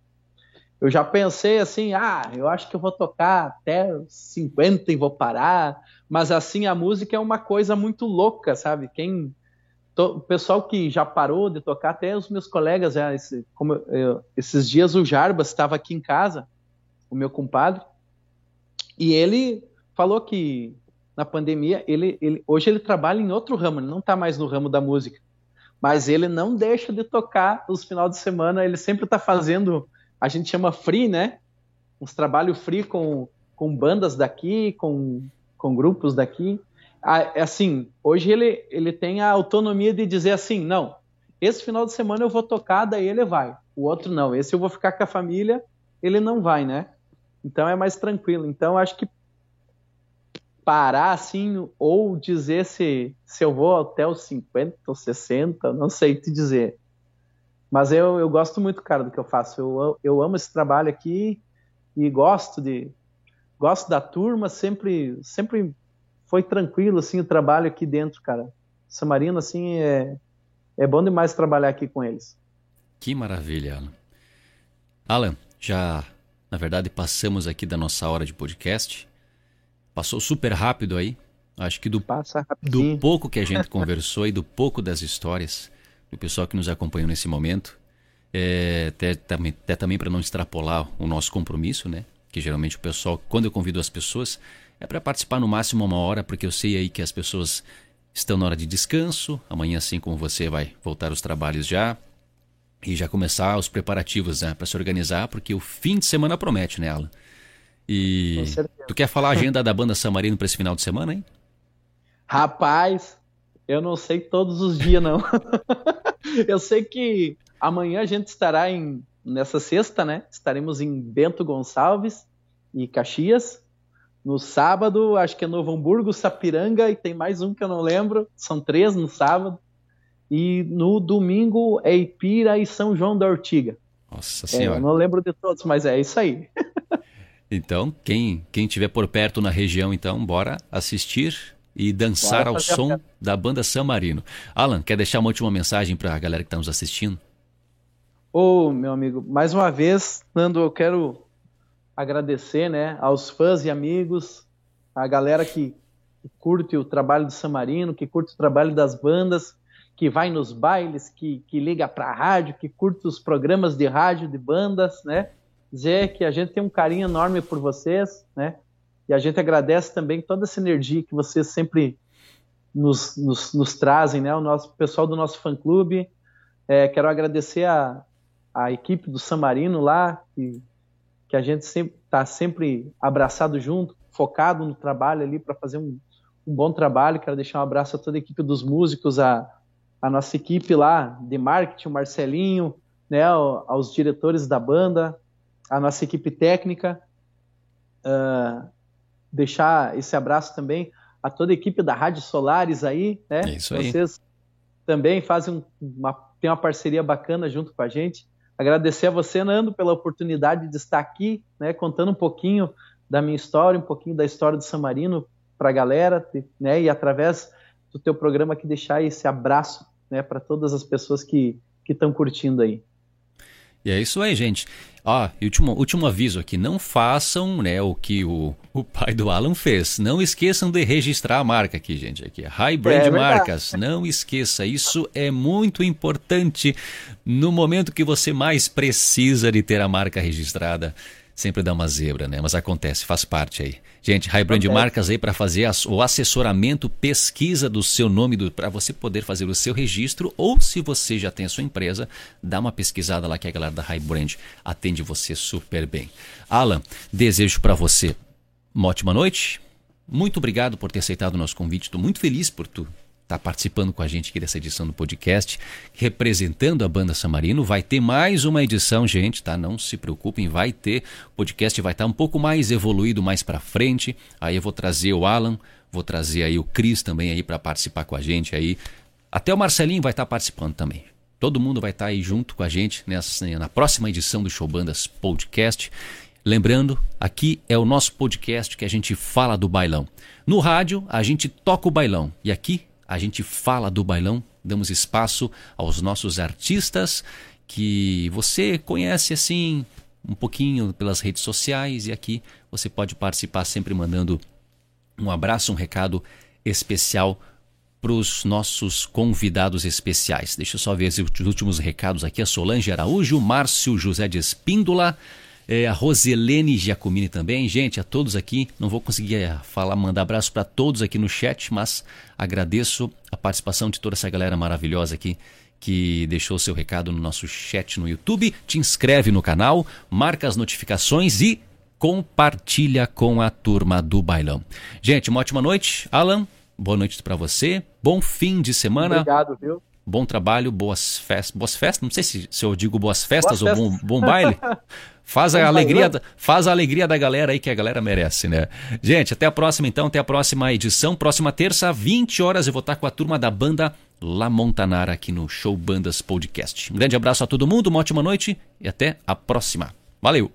Eu já pensei assim, ah, eu acho que eu vou tocar até 50 e vou parar, mas assim a música é uma coisa muito louca, sabe? Quem o pessoal que já parou de tocar, até os meus colegas, já, esse, como eu, esses dias o Jarbas estava aqui em casa, o meu compadre, e ele falou que na pandemia, ele, ele, hoje ele trabalha em outro ramo, ele não está mais no ramo da música. Mas ele não deixa de tocar os final de semana, ele sempre está fazendo, a gente chama free, né? Uns trabalhos free com, com bandas daqui, com, com grupos daqui. Assim, hoje ele, ele tem a autonomia de dizer assim, não, esse final de semana eu vou tocar, daí ele vai. O outro não, esse eu vou ficar com a família, ele não vai, né? Então é mais tranquilo. Então acho que parar assim, ou dizer se, se eu vou até os 50 ou 60, não sei te dizer. Mas eu, eu gosto muito, cara, do que eu faço. Eu, eu amo esse trabalho aqui e gosto de gosto da turma, sempre sempre foi tranquilo assim o trabalho aqui dentro, cara. Samarino assim é é bom demais trabalhar aqui com eles. Que maravilha, Alan. Alan, já na verdade passamos aqui da nossa hora de podcast. Passou super rápido aí. Acho que do, do pouco que a gente conversou e do pouco das histórias do pessoal que nos acompanhou nesse momento, é, até, também, até também para não extrapolar o nosso compromisso, né? Que geralmente o pessoal, quando eu convido as pessoas, é para participar no máximo uma hora, porque eu sei aí que as pessoas estão na hora de descanso. Amanhã, assim como você, vai voltar os trabalhos já e já começar os preparativos né, para se organizar, porque o fim de semana promete, né, Alan? E tu quer falar a agenda da banda Samarino para esse final de semana, hein? Rapaz, eu não sei todos os dias, não. eu sei que amanhã a gente estará em, nessa sexta, né? Estaremos em Bento Gonçalves e Caxias. No sábado, acho que é Novo Hamburgo, Sapiranga e tem mais um que eu não lembro. São três no sábado. E no domingo é Ipira e São João da Ortiga. Nossa Senhora. É, eu não lembro de todos, mas é isso aí. então, quem quem tiver por perto na região, então, bora assistir e dançar bora ao som da banda San Marino. Alan, quer deixar uma última mensagem para a galera que está nos assistindo? Ô, oh, meu amigo, mais uma vez, Nando, eu quero agradecer né, aos fãs e amigos, a galera que, que curte o trabalho do San Marino, que curte o trabalho das bandas, que vai nos bailes, que, que liga para a rádio, que curte os programas de rádio de bandas, né? Dizer que a gente tem um carinho enorme por vocês, né? E a gente agradece também toda essa energia que vocês sempre nos, nos, nos trazem, né? O nosso pessoal do nosso fã-clube. É, quero agradecer a, a equipe do San Marino lá, que que a gente está sempre abraçado junto, focado no trabalho ali para fazer um, um, bom trabalho. Quero deixar um abraço a toda a equipe dos músicos, a, a nossa equipe lá de marketing, o Marcelinho, né, aos diretores da banda, a nossa equipe técnica. Uh, deixar esse abraço também a toda a equipe da Rádio Solares aí, né? É isso aí. Vocês também fazem uma, tem uma parceria bacana junto com a gente. Agradecer a você, Nando, pela oportunidade de estar aqui, né, contando um pouquinho da minha história, um pouquinho da história do San Marino para a galera, né, e através do teu programa aqui deixar esse abraço, né, para todas as pessoas que estão curtindo aí. E é isso aí, gente. Ah, e último, último aviso aqui, não façam né, o que o, o pai do Alan fez. Não esqueçam de registrar a marca aqui, gente. Aqui, High Brand é Marcas. Não esqueça, isso é muito importante no momento que você mais precisa de ter a marca registrada sempre dá uma zebra, né? Mas acontece, faz parte aí. Gente, Highbrand okay. Marcas aí para fazer as, o assessoramento, pesquisa do seu nome, para você poder fazer o seu registro, ou se você já tem a sua empresa, dá uma pesquisada lá que a galera da Highbrand atende você super bem. Alan, desejo para você uma ótima noite. Muito obrigado por ter aceitado o nosso convite. Estou muito feliz por tu está participando com a gente aqui dessa edição do podcast, representando a banda Samarino. Vai ter mais uma edição, gente, tá? Não se preocupem, vai ter. O podcast vai estar tá um pouco mais evoluído mais para frente. Aí eu vou trazer o Alan, vou trazer aí o Cris também aí para participar com a gente aí. Até o Marcelinho vai estar tá participando também. Todo mundo vai estar tá aí junto com a gente nessa, na próxima edição do Show Bandas Podcast. Lembrando, aqui é o nosso podcast que a gente fala do bailão. No rádio, a gente toca o bailão. E aqui a gente fala do bailão, damos espaço aos nossos artistas que você conhece assim um pouquinho pelas redes sociais e aqui você pode participar sempre mandando um abraço, um recado especial para os nossos convidados especiais. Deixa eu só ver os últimos recados aqui. A Solange Araújo, Márcio José de Espíndola, é, a Roselene Giacomini também. Gente, a todos aqui, não vou conseguir é, falar, mandar abraço para todos aqui no chat, mas agradeço a participação de toda essa galera maravilhosa aqui que deixou seu recado no nosso chat no YouTube. Te inscreve no canal, marca as notificações e compartilha com a turma do bailão. Gente, uma ótima noite. Alan, boa noite para você. Bom fim de semana. Obrigado, viu? Bom trabalho, boas festas. Boas festas? Não sei se, se eu digo boas festas boas ou bom, bom baile. Faz a alegria, faz a alegria da galera aí que a galera merece, né? Gente, até a próxima então, até a próxima edição. Próxima terça, 20 horas, eu vou estar com a turma da banda La Montanara aqui no Show Bandas Podcast. Um grande abraço a todo mundo, uma ótima noite e até a próxima. Valeu!